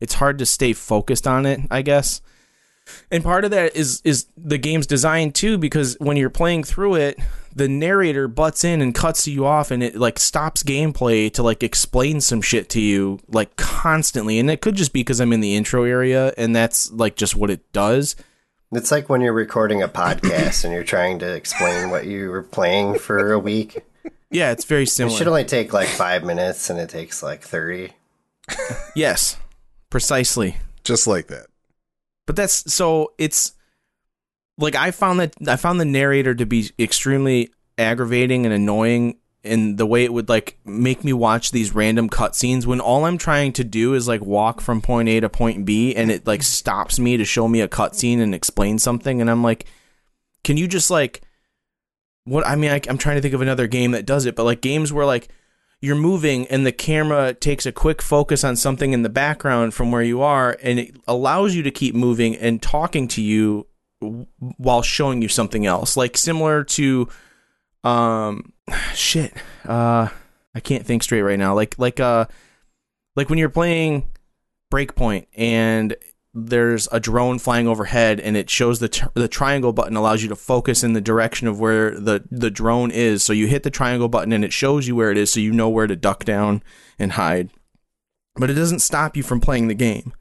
it's hard to stay focused on it, I guess and part of that is is the game's design too because when you're playing through it the narrator butts in and cuts you off and it like stops gameplay to like explain some shit to you like constantly and it could just be because i'm in the intro area and that's like just what it does It's like when you're recording a podcast and you're trying to explain what you were playing for a week. yeah it's very simple. It should only take like five minutes and it takes like 30. yes precisely Just like that. But that's so it's like I found that I found the narrator to be extremely aggravating and annoying in the way it would like make me watch these random cutscenes when all I'm trying to do is like walk from point A to point B and it like stops me to show me a cutscene and explain something and I'm like can you just like what I mean I, I'm trying to think of another game that does it but like games where like you're moving and the camera takes a quick focus on something in the background from where you are and it allows you to keep moving and talking to you while showing you something else. Like similar to um [sighs] shit uh i can't think straight right now. Like like uh like when you're playing breakpoint and there's a drone flying overhead and it shows the tr- the triangle button allows you to focus in the direction of where the the drone is. So you hit the triangle button and it shows you where it is so you know where to duck down and hide. But it doesn't stop you from playing the game.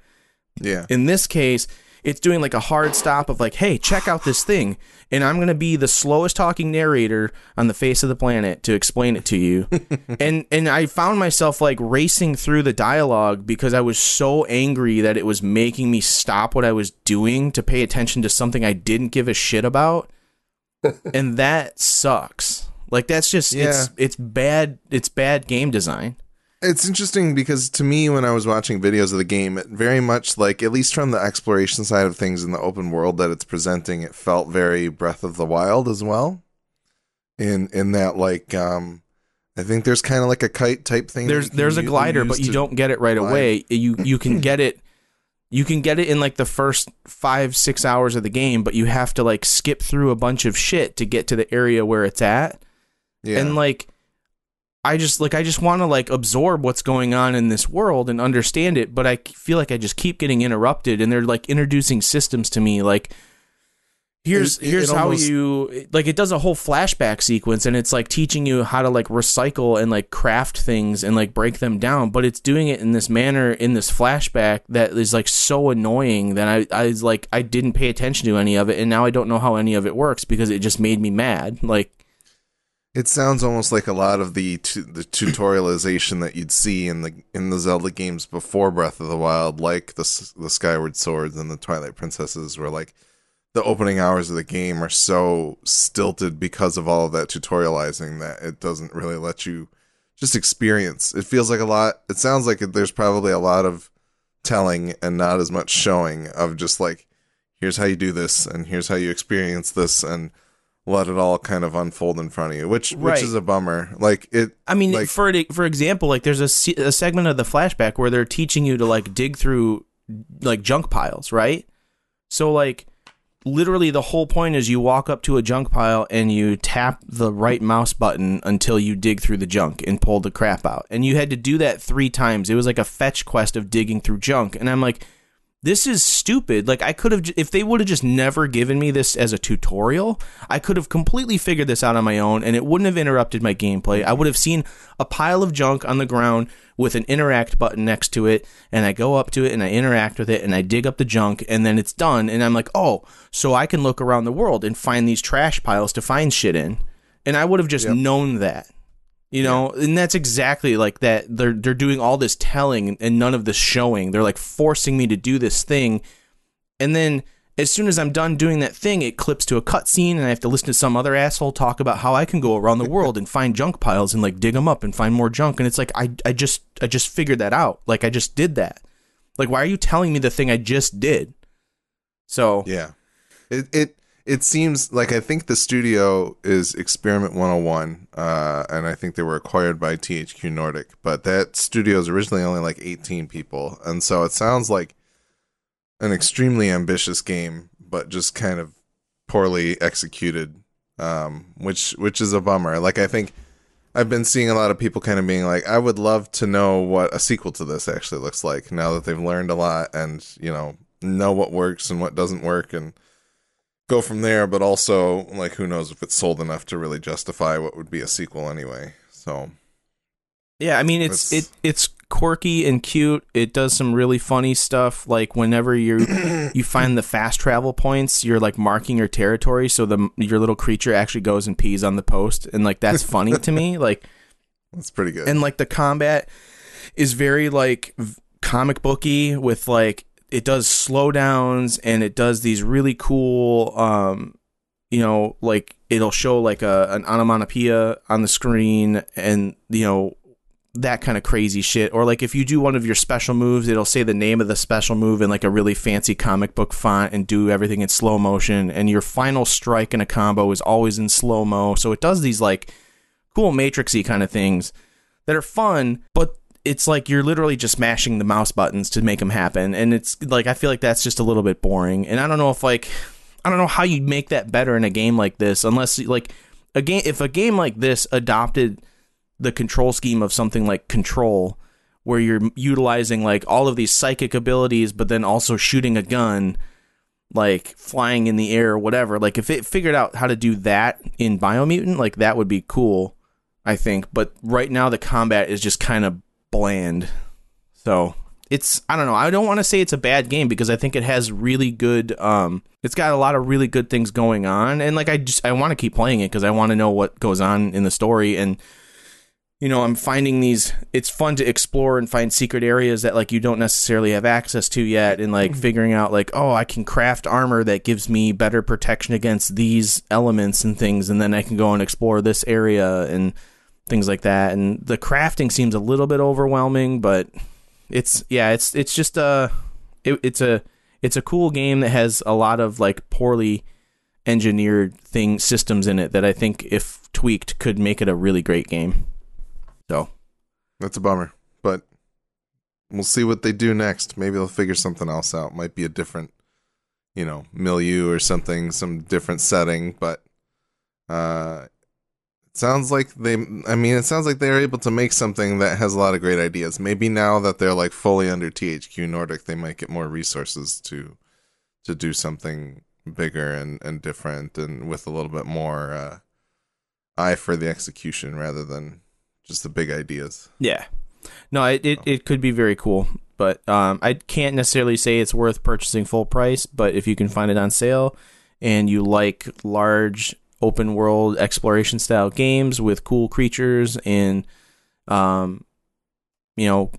Yeah. in this case it's doing like a hard stop of like hey check out this thing. And i'm going to be the slowest talking narrator on the face of the planet to explain it to you. [laughs] And and i found myself like racing through the dialogue because i was so angry that it was making me stop what i was doing to pay attention to something i didn't give a shit about. [laughs] And that sucks. Like that's just it's it's bad it's bad game design It's interesting because to me, when I was watching videos of the game, it very much like, at least from the exploration side of things in the open world that it's presenting, it felt very Breath of the Wild as well. In in that, like, um, I think there's kind of like a kite type thing. There's there's a glider, but you don't get it right glide. away. You [laughs] you can get it. You can get it in like the first five six hours of the game, but you have to like skip through a bunch of shit to get to the area where it's at. Yeah. and like i just like i just want to like absorb what's going on in this world and understand it but i feel like i just keep getting interrupted and they're like introducing systems to me like here's It- it here's how almost- you like it does a whole flashback sequence and it's like teaching you how to like recycle and like craft things and like break them down but it's doing it in this manner in this flashback that is like so annoying that i i was like i didn't pay attention to any of it and now i don't know how any of it works because it just made me mad like It sounds almost like a lot of the the tutorialization that you'd see in the in the Zelda games before Breath of the Wild, like the the Skyward Swords and the Twilight Princesses, where like the opening hours of the game are so stilted because of all of that tutorializing that it doesn't really let you just experience. It feels like a lot. It sounds like there's probably a lot of telling and not as much showing of just like here's how you do this and here's how you experience this and let it all kind of unfold in front of you, which Right. which is a bummer. Like it, I mean, Like- for for example, like there's a, a segment of the flashback where they're teaching you to like dig through like junk piles, right? So like literally the whole point is you walk up to a junk pile and you tap the right mouse button until you dig through the junk and pull the crap out. And you had to do that 3 times. It was like a fetch quest of digging through junk. And I'm like this is stupid. Like I could have, if they would have just never given me this as a tutorial, I could have completely figured this out on my own, and it wouldn't have interrupted my gameplay. I would have seen a pile of junk on the ground with an interact button next to it, and I go up to it and I interact with it, and I dig up the junk, and then it's done, and I'm like, oh, so I can look around the world and find these trash piles to find shit in, and I would have just Yep. known that. You know, and that's exactly like that. They're they're doing all this telling and none of this showing. They're like forcing me to do this thing, and then as soon as I'm done doing that thing, it clips to a cutscene, and I have to listen to some other asshole talk about how I can go around the world and find junk piles and like dig them up and find more junk. And it's like I I just I just figured that out. Like I just did that. Like why are you telling me the thing I just did? So yeah, it it it seems like I think the studio is Experiment 101, uh, and I think they were acquired by THQ Nordic, but that studio is originally only like 18 people, and so it sounds like an extremely ambitious game, but just kind of poorly executed, um, which which is a bummer. Like I think I've been seeing a lot of people kind of being like, I would love to know what a sequel to this actually looks like now that they've learned a lot and you know know what works and what doesn't work and go from there. But also, like, who knows if it's sold enough to really justify what would be a sequel anyway. So Yeah, I mean it's It's- it it's quirky and cute. It does some really funny stuff. Like whenever you [coughs] you find the fast travel points, you're like marking your territory, so the your little creature actually goes and pees on the post, and like that's funny to me. [laughs] Like that's pretty good. and like the combat is very like v- comic booky with like it does slowdowns and it does these really cool um you know like it'll show like a an onomatopoeia on the screen and you know that kind of crazy shit. Or like if you do one of your special moves it'll say the name of the special move in like a really fancy comic book font and do everything in slow motion. And your final strike in a combo is always in slow mo. So it does these like cool matrixy kind of things that are fun, but it's like you're literally just mashing the mouse buttons to make them happen, and it's like I feel like that's just a little bit boring. And I don't know if like I don't know how you'd make that better in a game like this, unless like a game if a game like this adopted the control scheme of something like Control, where you're utilizing like all of these psychic abilities, but then also shooting a gun like flying in the air or whatever. Like if it figured out how to do that in Biomutant, like that would be cool, I think. But right now the combat is just kind of bland. So it's I don't know. I don't want to say it's a bad game because I think it has really good um it's got a lot of really good things going on. And like I just I want to keep playing it because I want to know what goes on in the story. And you know, I'm finding these it's fun to explore and find secret areas that like you don't necessarily have access to yet. And like figuring out like, oh, I can craft armor that gives me better protection against these elements and things. And then I can go and explore this area and things like that. And the crafting seems a little bit overwhelming, but it's yeah, it's it's just a it, it's a it's a cool game that has a lot of like poorly engineered thing systems in it that I think if tweaked could make it a really great game. So That's a bummer, but we'll see what they do next. Maybe they'll figure something else out. Might be a different, you know, milieu or something, some different setting. But uh, sounds like they. I mean, it sounds like they're able to make something that has a lot of great ideas. Maybe now that they're like fully under THQ Nordic, they might get more resources to to do something bigger and and different and with a little bit more uh, eye for the execution rather than just the big ideas. yeah, no, it it, it could be very cool. But um, I can't necessarily say it's worth purchasing full price. But if you can find it on sale and you like large open world exploration style games with cool creatures and um, you know,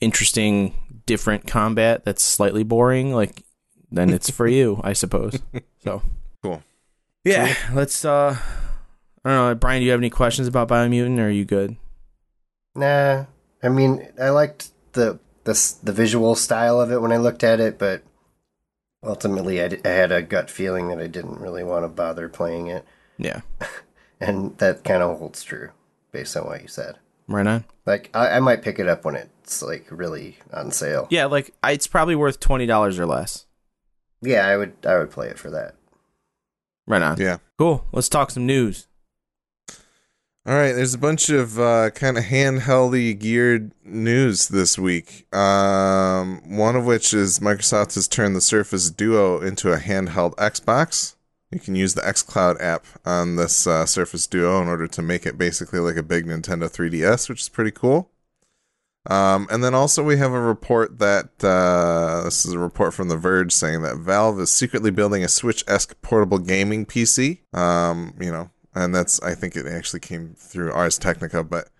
interesting different combat that's slightly boring, like then it's for you, I suppose. So [laughs] Cool. Yeah, let's uh I don't know, Brian, do you have any questions about Biomutant or are you good? Nah, I mean, I liked the the the visual style of it when I looked at it, but ultimately, I, d- I had a gut feeling that I didn't really want to bother playing it, Yeah. [laughs] and that kind of holds true based on what you said. Right on. Like, I, I might pick it up when it's like really on sale. Yeah, like I, it's probably worth twenty dollars or less. Yeah, I would I would play it for that. Right on. Yeah. Cool. Let's talk some news. All right, there's a bunch of uh, kind of handheldy geared news this week. Um, one of which is Microsoft has turned the Surface Duo into a handheld Xbox. You can use the xCloud app on this uh, Surface Duo in order to make it basically like a big Nintendo 3DS, which is pretty cool. Um, and then also we have a report that uh, this is a report from The Verge saying that Valve is secretly building a Switch-esque portable gaming PC. Um, you know, and that's I think it actually came through Ars Technica, but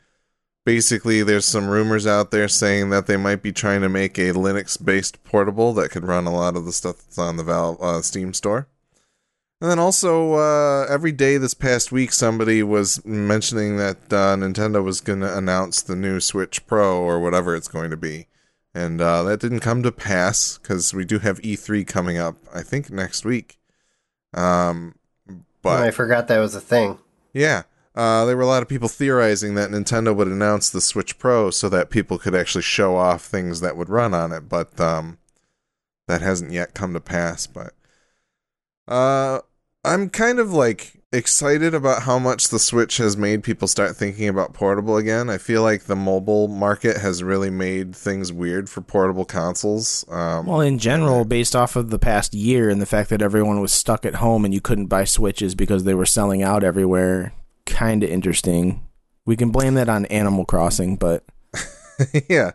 basically there's some rumors out there saying that they might be trying to make a Linux-based portable that could run a lot of the stuff that's on the Valve uh, Steam store. And then also, uh, every day this past week, somebody was mentioning that uh, Nintendo was going to announce the new Switch Pro or whatever it's going to be. And uh, that didn't come to pass because we do have E3 coming up, I think, next week. Um, but I forgot that was a thing. yeah. Uh, there were a lot of people theorizing that Nintendo would announce the Switch Pro so that people could actually show off things that would run on it, but um, that hasn't yet come to pass. But uh, I'm kind of like excited about how much the Switch has made people start thinking about portable again. I feel like the mobile market has really made things weird for portable consoles. Um, Well, in general, based off of the past year and the fact that everyone was stuck at home and you couldn't buy Switches because they were selling out everywhere, kind of interesting. We can blame that on Animal Crossing, but [laughs] yeah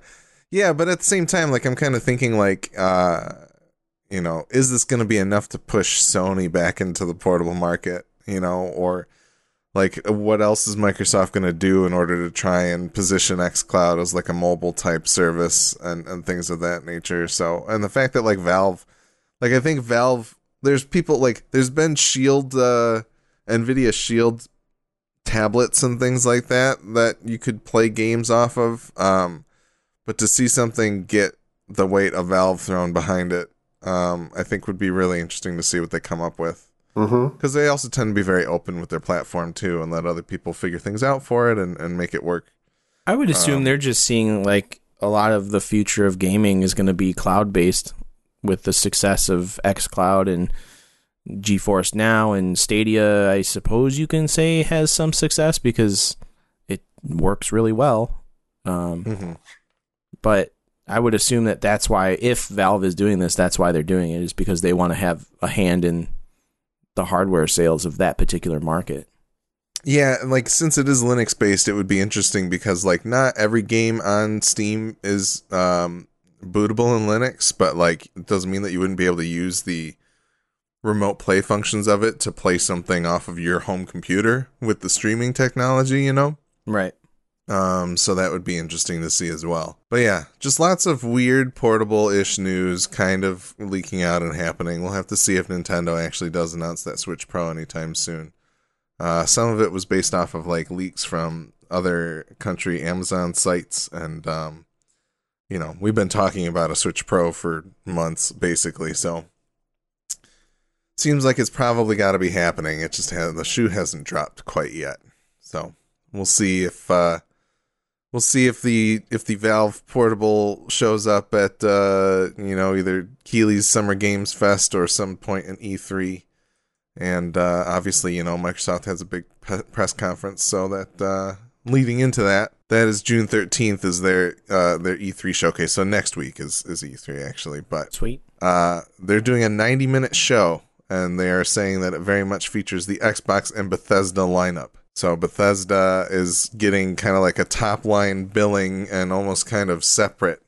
yeah but at the same time like i'm kind of thinking like uh you know is this going to be enough to push sony back into the portable market you know or like what else is microsoft going to do in order to try and position xcloud as like a mobile type service and, and things of that nature so and the fact that like valve like i think valve there's people like there's been shield uh nvidia shield tablets and things like that that you could play games off of. Um, but to see something get the weight of Valve thrown behind it, um, I think would be really interesting to see what they come up with. Mm-hmm. Because they also tend to be very open with their platform too, and let other people figure things out for it and, and make it work. I would assume Um, they're just seeing like a lot of the future of gaming is going to be cloud based with the success of xCloud and GeForce Now and Stadia. I suppose you can say has some success because it works really well. Um, Mm-hmm. but I would assume that that's why if Valve is doing this, that's why they're doing it is because they want to have a hand in the hardware sales of that particular market. Yeah, like since it is Linux based, it would be interesting because like not every game on Steam is um, bootable in Linux, but like it doesn't mean that you wouldn't be able to use the remote play functions of it to play something off of your home computer with the streaming technology, you know? Right. Um, so that would be interesting to see as well. But yeah, just lots of weird portable ish news kind of leaking out and happening. We'll have to see if Nintendo actually does announce that Switch Pro anytime soon. Uh, some of it was based off of like leaks from other country Amazon sites, and um, you know we've been talking about a Switch Pro for months, basically. So seems like it's probably got to be happening. It just has the shoe hasn't dropped quite yet, so we'll see if uh, we'll see if the if the Valve portable shows up at uh, you know either Keighley's Summer Games Fest or some point in E3. And uh, obviously, you know, Microsoft has a big pe- press conference, so that uh, leading into that, that is June thirteenth is their uh, their E3 showcase. So next week is is E3 actually, but Sweet. uh, they're doing a ninety minute show, and they are saying that it very much features the Xbox and Bethesda lineup. So Bethesda is getting kind of like a top line billing and almost kind of separate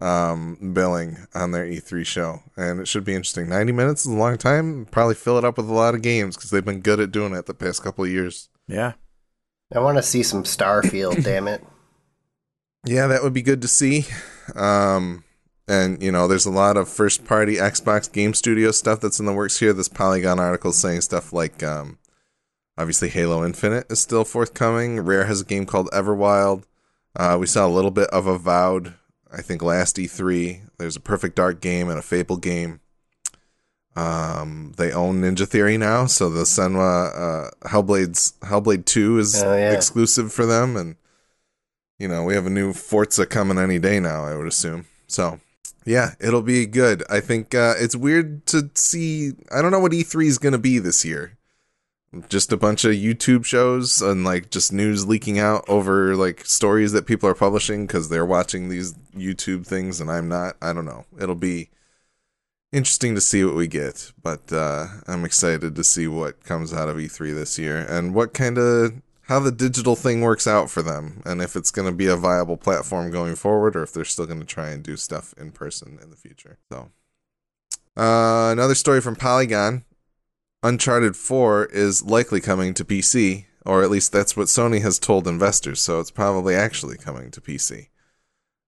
um, billing on their E3 show, and it should be interesting. Ninety minutes is a long time. Probably fill it up with a lot of games because they've been good at doing it the past couple of years. Yeah. I want to see some Starfield, [coughs] damn it. Yeah, that would be good to see. Um, and you know, there's a lot of first party Xbox Game Studio stuff that's in the works here. This Polygon article saying stuff like, um, obviously Halo Infinite is still forthcoming. Rare has a game called Everwild. Uh, we saw a little bit of Avowed, I think last E3. There's a Perfect Dark game and a Fable game. Um, they own Ninja Theory now, so the Senua uh, Hellblades Hellblade Two is Oh, yeah. exclusive for them, and you know we have a new Forza coming any day now. I would assume. So yeah, it'll be good. I think uh, it's weird to see. I don't know what E3 is going to be this year. Just a bunch of YouTube shows and like just news leaking out over like stories that people are publishing because they're watching these YouTube things and I'm not. I don't know. It'll be interesting to see what we get, but uh, I'm excited to see what comes out of E3 this year and what kind of how the digital thing works out for them and if it's going to be a viable platform going forward or if they're still going to try and do stuff in person in the future. So, uh, another story from Polygon Uncharted 4 is likely coming to PC, or at least that's what Sony has told investors, so it's probably actually coming to PC.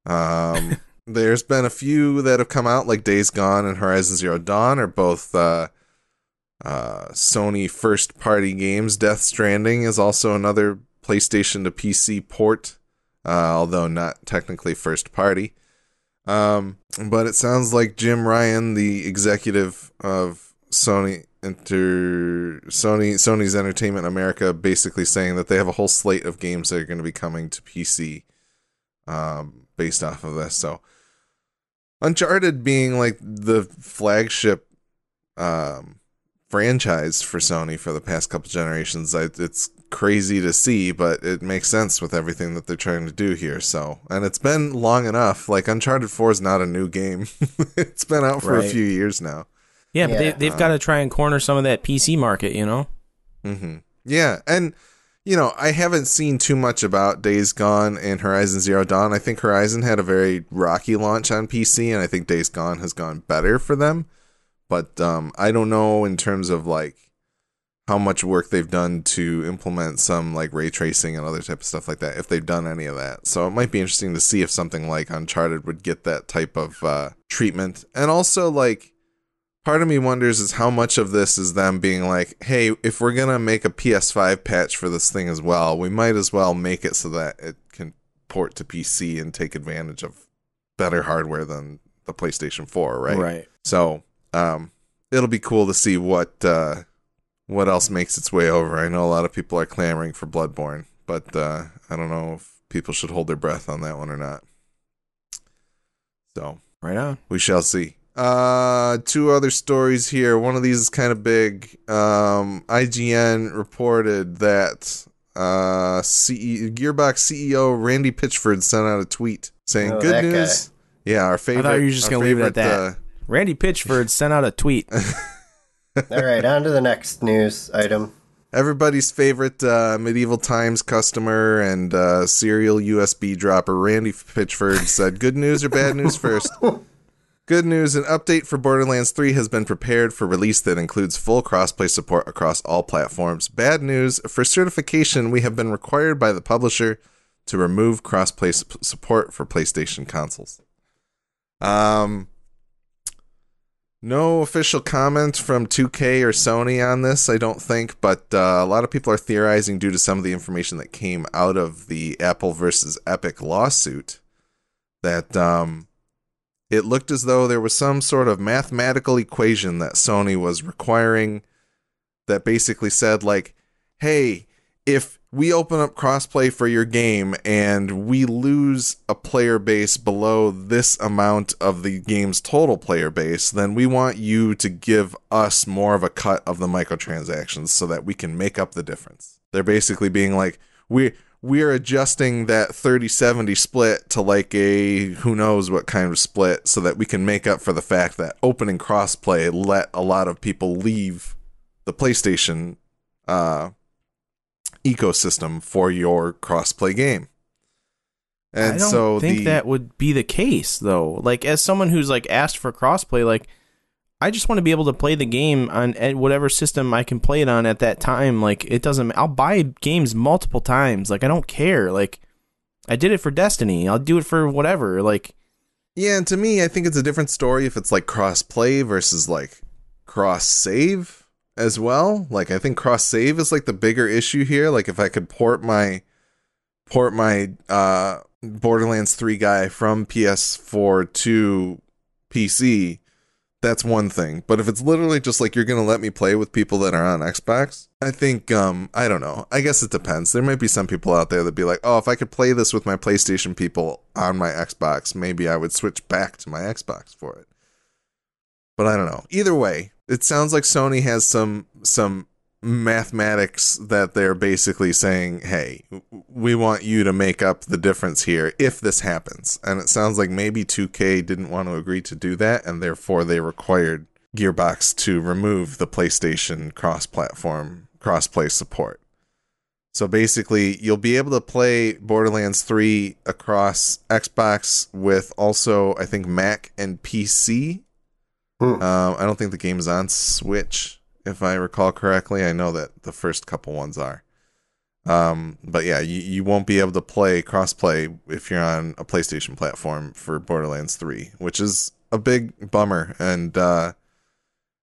Um, [laughs] there's been a few that have come out, like Days Gone and Horizon Zero Dawn, are both uh, uh, Sony first party games. Death Stranding is also another PlayStation to PC port, uh, although not technically first party. Um, but it sounds like Jim Ryan, the executive of Sony Inter Sony Sony's Entertainment America, basically saying that they have a whole slate of games that are going to be coming to PC, um, based off of this. So, Uncharted being like the flagship, um, franchise for Sony for the past couple generations, I, it's crazy to see, but it makes sense with everything that they're trying to do here. So, and it's been long enough. Like Uncharted Four is not a new game; [laughs] it's been out for a few years now. Yeah, but they, Yeah. they've got to try and corner some of that PC market, you know? hmm Yeah, and you know, I haven't seen too much about Days Gone and Horizon Zero Dawn. I think Horizon had a very rocky launch on PC, and I think Days Gone has gone better for them. But um, I don't know in terms of like how much work they've done to implement some like ray tracing and other type of stuff like that. If they've done any of that, so it might be interesting to see if something like Uncharted would get that type of uh, treatment, and also like part of me wonders is how much of this is them being like, hey, if we're gonna make a PS5 patch for this thing as well, we might as well make it so that it can port to PC and take advantage of better hardware than the PlayStation 4, right? Right. So, um, it'll be cool to see what uh, what else makes its way over. I know a lot of people are clamoring for Bloodborne, but uh, I don't know if people should hold their breath on that one or not. So Right on. we shall see. Uh, two other stories here. One of these is kind of big. Um, IGN reported that uh, CE- Gearbox CEO Randy Pitchford sent out a tweet saying, Oh, "Good that news." Yeah, our favorite. I thought you were just gonna leave it at favorite, that. Randy Pitchford [laughs] sent out a tweet. [laughs] All right, on to the next news item. everybody's favorite uh, medieval times customer and uh, serial USB dropper, Randy Pitchford, said, Good news or bad news first? [laughs] Good news an update for Borderlands 3 has been prepared for release that includes full crossplay support across all platforms. Bad news for certification, we have been required by the publisher to remove crossplay sup- support for PlayStation consoles. Um, No official comment from 2K or Sony on this, I don't think, but uh, a lot of people are theorizing due to some of the information that came out of the Apple versus Epic lawsuit that um, it looked as though there was some sort of mathematical equation that Sony was requiring that basically said, like, hey, if we open up crossplay for your game and we lose a player base below this amount of the game's total player base, then we want you to give us more of a cut of the microtransactions so that we can make up the difference. They're basically being like, we we're adjusting that 30-70 split to like a who knows what kind of split so that we can make up for the fact that opening crossplay let a lot of people leave the PlayStation uh ecosystem for your crossplay game. And so I don't so think the, that would be the case though. Like as someone who's like asked for crossplay, like I just want to be able to play the game on at whatever system I can play it on at that time. Like it doesn't. I'll buy games multiple times. Like I don't care. Like I did it for Destiny. I'll do it for whatever. Like Yeah, and to me, I think it's a different story if it's like cross play versus like cross save as well. Like I think cross save is like the bigger issue here. Like if I could port my port my uh Borderlands 3 guy from PS4 to PC, that's one thing. But if it's literally just like you're to let me play with people that are on Xbox, I think um I don't know. I guess it depends. There might be some people out there that be like, "Oh, if I could play this with my PlayStation people on my Xbox, maybe I would switch back to my Xbox for it." But I don't know. Either way, it sounds like Sony has some some mathematics that they're basically saying, "Hey, we want you to make up the difference here if this happens." And it sounds like maybe 2K didn't want to agree to do that and therefore they required Gearbox to remove the PlayStation cross-platform cross-play support. So basically, you'll be able to play Borderlands 3 across Xbox with also I think Mac and PC. Hmm. Um, I don't think the game is on Switch if I recall correctly. I know that the first couple ones are. Um, but yeah, you, you won't be able to play crossplay if you're on a PlayStation platform for Borderlands 3, which is a big bummer. And, uh,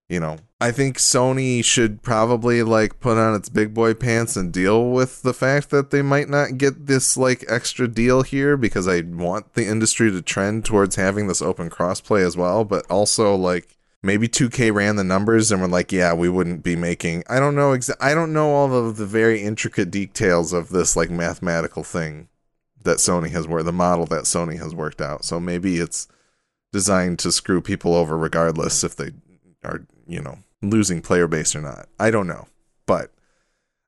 you know, I think Sony should probably like put on its big boy pants and deal with the fact that they might not get this like extra deal here because I want the industry to trend towards having this open crossplay as well. But also, like, maybe 2K ran the numbers and were like, yeah, we wouldn't be making. I don't know. Exa- I don't know all of the very intricate details of this like mathematical thing that Sony has worked, the model that Sony has worked out. So maybe it's designed to screw people over regardless if they are, you know, losing player base or not. I don't know, but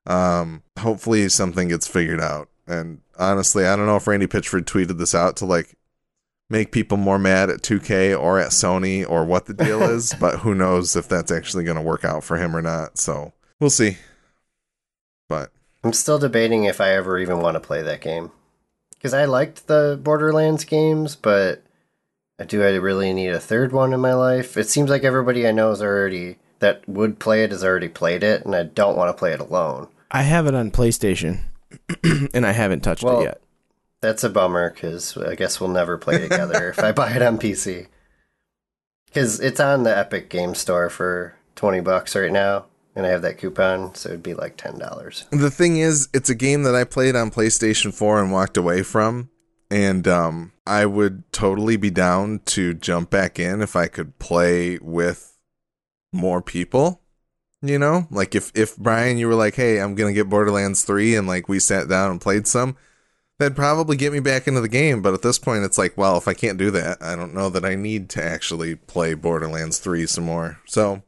um, hopefully something gets figured out. And honestly, I don't know if Randy Pitchford tweeted this out to like make people more mad at 2K or at Sony or what the deal [laughs] is, but who knows if that's actually going to work out for him or not. So we'll see. But I'm still debating if I ever even want to play that game. Because I liked the Borderlands games, but do I really need a third one in my life? It seems like everybody I know is already that would play it has already played it, and I don't want to play it alone. I have it on PlayStation, [clears throat] and I haven't touched Well- it yet. That's a bummer because I guess we'll never play [laughs] together if I buy it on PC. Because it's on the Epic Game Store for twenty bucks right now, and I have that coupon, so it'd be like ten dollars. the thing is, it's a game that I played on PlayStation 4 and walked away from. And um, I would totally be down to jump back in if I could play with more people. You know, like if if Brian, you were like, "Hey, I'm gonna get Borderlands 3," and like we sat down and played some, that'd probably get me back into the game. But at this point, it's like, well, if I can't do that, I don't know that I need to actually play Borderlands 3 some more. So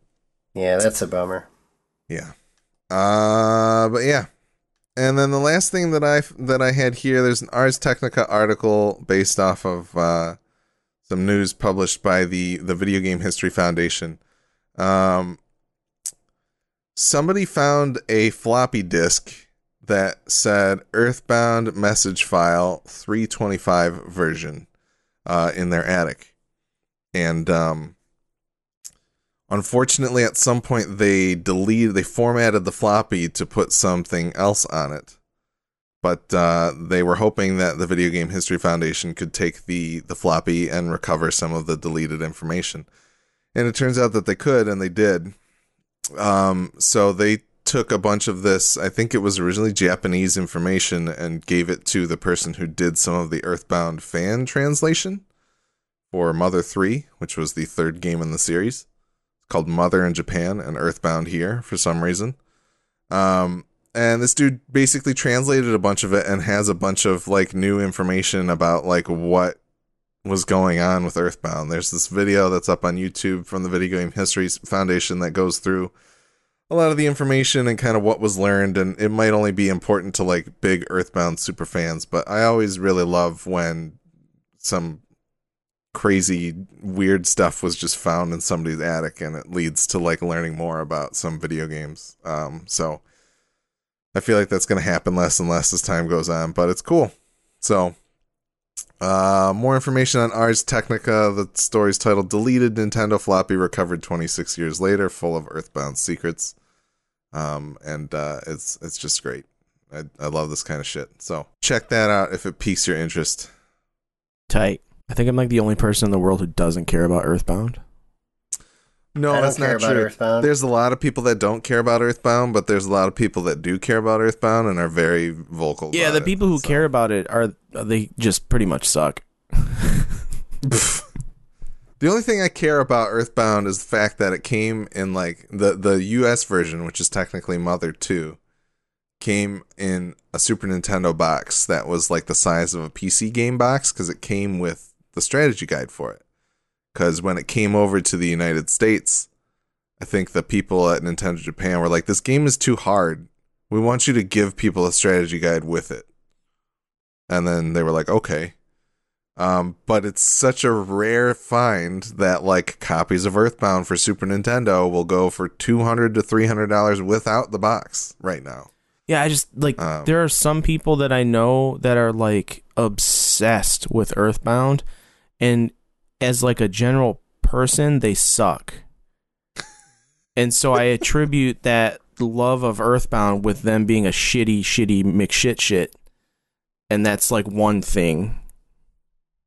Yeah, that's a bummer. yeah. Uh, but yeah. And then the last thing that I that I had here, there's an Ars Technica article based off of uh, some news published by the the Video Game History Foundation. Um, somebody found a floppy disk that said Earthbound message file 325 version uh, in their attic, and um, Unfortunately, at some point they deleted, they formatted the floppy to put something else on it. But uh, they were hoping that the Video Game History Foundation could take the the floppy and recover some of the deleted information. and it turns out that they could, and they did. Um, so they took a bunch of this. I think it was originally Japanese information and gave it to the person who did some of the Earthbound fan translation for Mother Three, which was the third game in the series. It's called Mother in Japan and Earthbound here for some reason. Um, and this dude basically translated a bunch of it and has a bunch of like new information about like what was going on with Earthbound. There's this video that's up on YouTube from the Video Game History Foundation that goes through a lot of the information and kind of what was learned and it might only be important to like big Earthbound super fans, but I always really love when some crazy weird stuff was just found in somebody's attic and it leads to like learning more about some video games. Um so I feel like that's going to happen less and less as time goes on, but it's cool. So, uh, more information on Ars Technica. The story's titled "Deleted Nintendo Floppy Recovered 26 Years Later," full of Earthbound secrets. Um, and uh, it's it's just great. I, I love this kind of shit. So check that out if it piques your interest. Tight. I think I'm like the only person in the world who doesn't care about Earthbound. No, I that's not true. Earthbound. There's a lot of people that don't care about Earthbound, but there's a lot of people that do care about Earthbound and are very vocal. Yeah, about the it, people who so. care about it are they just pretty much suck. [laughs] [laughs] [laughs] The only thing I care about Earthbound is the fact that it came in like the the US version, which is technically Mother 2, came in a Super Nintendo box that was like the size of a PC game box cuz it came with the strategy guide for it. Cuz when it came over to the United States, I think the people at Nintendo Japan were like this game is too hard. We want you to give people a strategy guide with it. And then they were like, "Okay." Um, but it's such a rare find that like copies of Earthbound for Super Nintendo will go for two hundred to three hundred dollars without the box right now. Yeah, I just like Um, there are some people that I know that are like obsessed with Earthbound and as like a general person they suck. and so I [laughs] attribute that love of Earthbound with them being a shitty shitty McShit shit. And that's like one thing.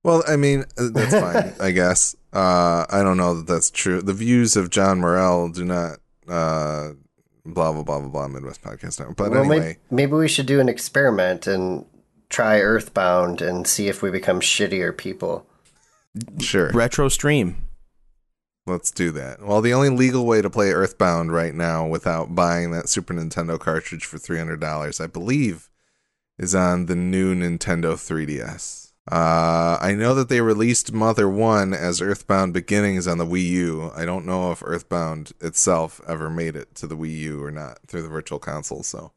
Well, I mean uh, that's fine, [laughs] I guess. Uh, I don't know that that's true. The views of John Morrell do not. Uh, blah blah blah blah blah. Midwest Podcast Network. But well, may- anyway, maybe we should do an experiment and try Earthbound and see if we become shittier people. sure. Retro stream. Let's do that. Well, the only legal way to play Earthbound right now without buying that Super Nintendo cartridge for $300, I believe, is on the new Nintendo 3DS. Uh, I know that they released Mother 1 as Earthbound Beginnings on the Wii U. I don't know if Earthbound itself ever made it to the Wii U or not through the Virtual Console, so.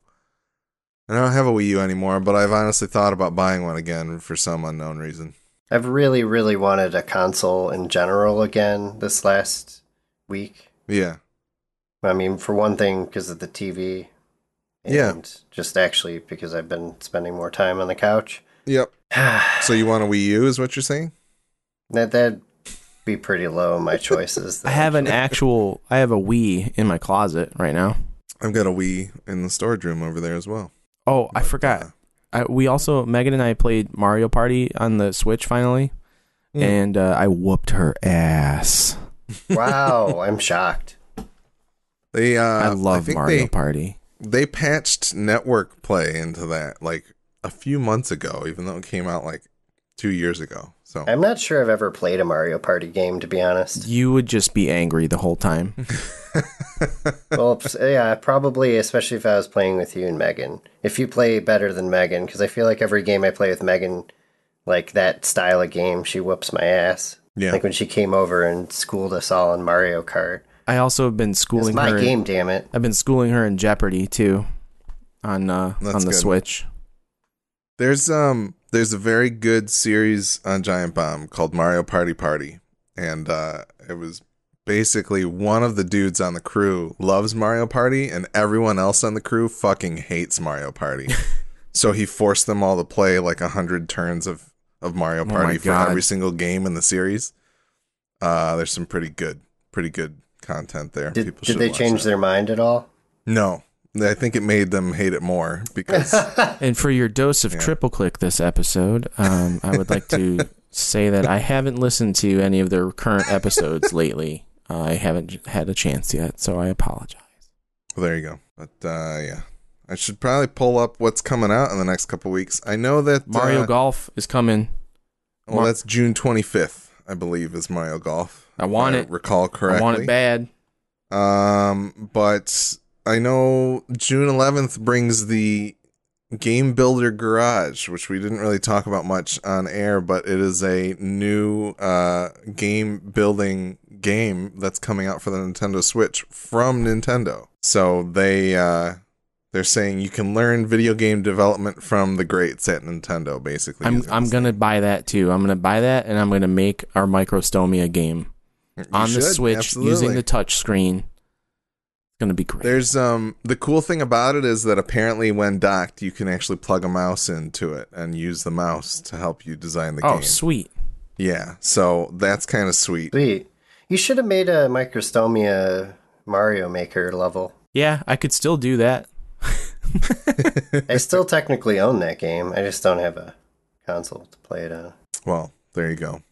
I don't have a Wii U anymore, but I've honestly thought about buying one again for some unknown reason. I've really, really wanted a console in general again this last week. Yeah. I mean, for one thing, because of the TV. And Yeah. just actually because I've been spending more time on the couch. Yep. So you want a Wii U, is what you're saying? That that'd be pretty low in my choices. [laughs] I have an actual I have a Wii in my closet right now. I've got a Wii in the storage room over there as well. Oh, I forgot. uh, I, we also Megan and I played Mario Party on the Switch finally, Mm. and uh, I whooped her ass. wow, [laughs] I'm shocked. they, uh, I love think Mario They, Party. they patched network play into that like a few months ago, even though it came out like two years ago. So I'm not sure I've ever played a Mario Party game, to be honest. You would just be angry the whole time. [laughs] well, yeah, probably, especially if I was playing with you and Megan. If you play better than Megan, because I feel like every game I play with Megan, like that style of game, she whoops my ass. yeah, Like when she came over and schooled us all in Mario Kart. I also have been It's schooling my her. game, damn it. I've been schooling her in Jeopardy too, on uh, on the good. Switch. There's um there's a very good series on Giant Bomb called Mario Party Party, and uh, it was basically one of the dudes on the crew loves Mario Party, and everyone else on the crew fucking hates Mario Party. [laughs] so he forced them all to play like a hundred turns of of Mario Oh Party for God. every single game in the series. Uh, there's some pretty good, pretty good content there. Did, People did should they change that. their mind at all? No, I think it made them hate it more because [laughs] And for your dose of Yeah. triple click this episode, um, I would like to say that I haven't listened to any of their current episodes lately. I haven't had a chance yet, so I apologize. Well, there you go. But uh, yeah, I should probably pull up what's coming out in the next couple weeks. I know that Mario uh, Golf is coming. Well, Mar- that's June 25th, I believe, is Mario Golf. I want it. Recall correctly. I want it bad. Um, but I know June 11th brings the Game Builder Garage, which we didn't really talk about much on air, but it is a new uh, game building game that's coming out for the Nintendo Switch from Nintendo. So they uh, they're saying you can learn video game development from the greats at Nintendo, basically. I'm I'm gonna buy that too. I'm gonna buy that, and I'm gonna make our Microstomia game You on the Switch absolutely. using the touch screen. It's gonna be great. There's um the cool thing about it is that apparently when docked you can actually plug a mouse into it and use the mouse to help you design the oh, game. Oh, sweet. Yeah, so that's kind of sweet. Sweet. You should have made a Microstomia Mario Maker level. Yeah, I could still do that. [laughs] I still technically own that game. I just don't have a console to play it on. Well, there you go.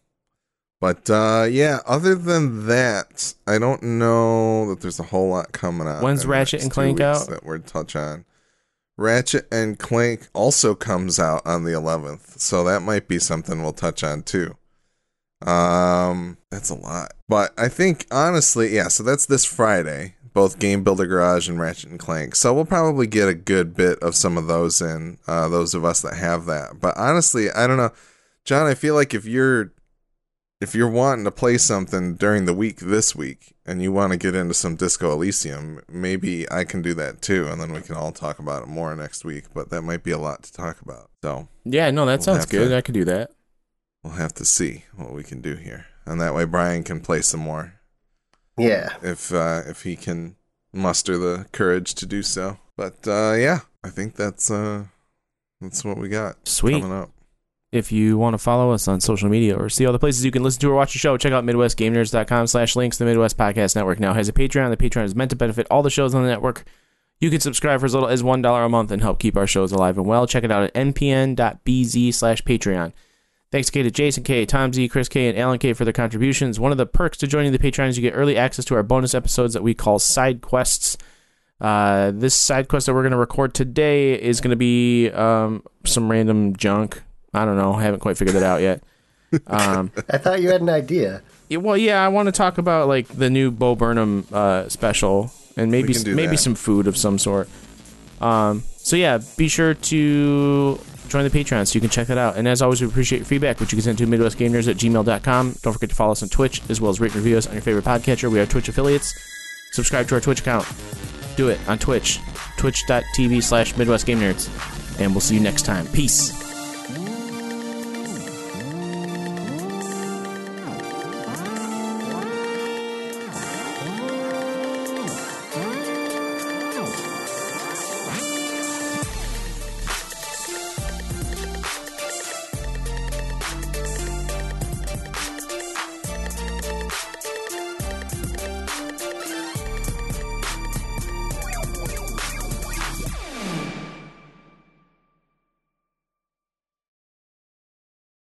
But uh yeah, other than that, I don't know that there's a whole lot coming out. When's Ratchet and Clank out? That we're touch on. Ratchet and Clank also comes out on the 11th, so that might be something we'll touch on too. Um, that's a lot, but I think honestly, yeah. So that's this Friday, both Game Builder Garage and Ratchet and Clank. So we'll probably get a good bit of some of those in. Uh, those of us that have that, but honestly, I don't know, John. I feel like if you're if you're wanting to play something during the week this week and you want to get into some Disco Elysium, maybe I can do that too, and then we can all talk about it more next week. But that might be a lot to talk about. So Yeah, no, that We'll sounds good. to- I could do that. we'll have to see what we can do here, and that way Brian can play some more Yeah. if uh, if he can muster the courage to do so. But uh, yeah, I think that's uh, that's what we got Sweet. coming up. If you want to follow us on social media or see all the places you can listen to or watch the show, check out MidwestGameNerds.com slash links. The Midwest Podcast Network now has a Patreon. The Patreon is meant to benefit all the shows on the network. You can subscribe for as little as $1 a month and help keep our shows alive and well. Check it out at mpn.bz slash Patreon. Thanks K to Jason K, Tom Z, Chris K, and Alan K for their contributions. One of the perks to joining the Patreon is you get early access to our bonus episodes that we call side quests. Uh, this side quest that we're going to record today is going to be um, some random junk. I don't know. I haven't quite figured that out yet. [laughs] Um, I thought you had an idea. yeah, well, yeah, I want to talk about like the new Bo Burnham uh, special and maybe maybe that. some food of some sort. Um, so yeah, be sure to join the Patreon so you can check that out. And as always, we appreciate your feedback, which you can send to MidwestGameNerds at gmail.com. Don't forget to follow us on Twitch as well as rate and review us on your favorite podcatcher. We are Twitch affiliates. Subscribe to our Twitch account. Do it on Twitch, twitch.tv slash Midwest Game Nerds. And we'll see you next time. Peace.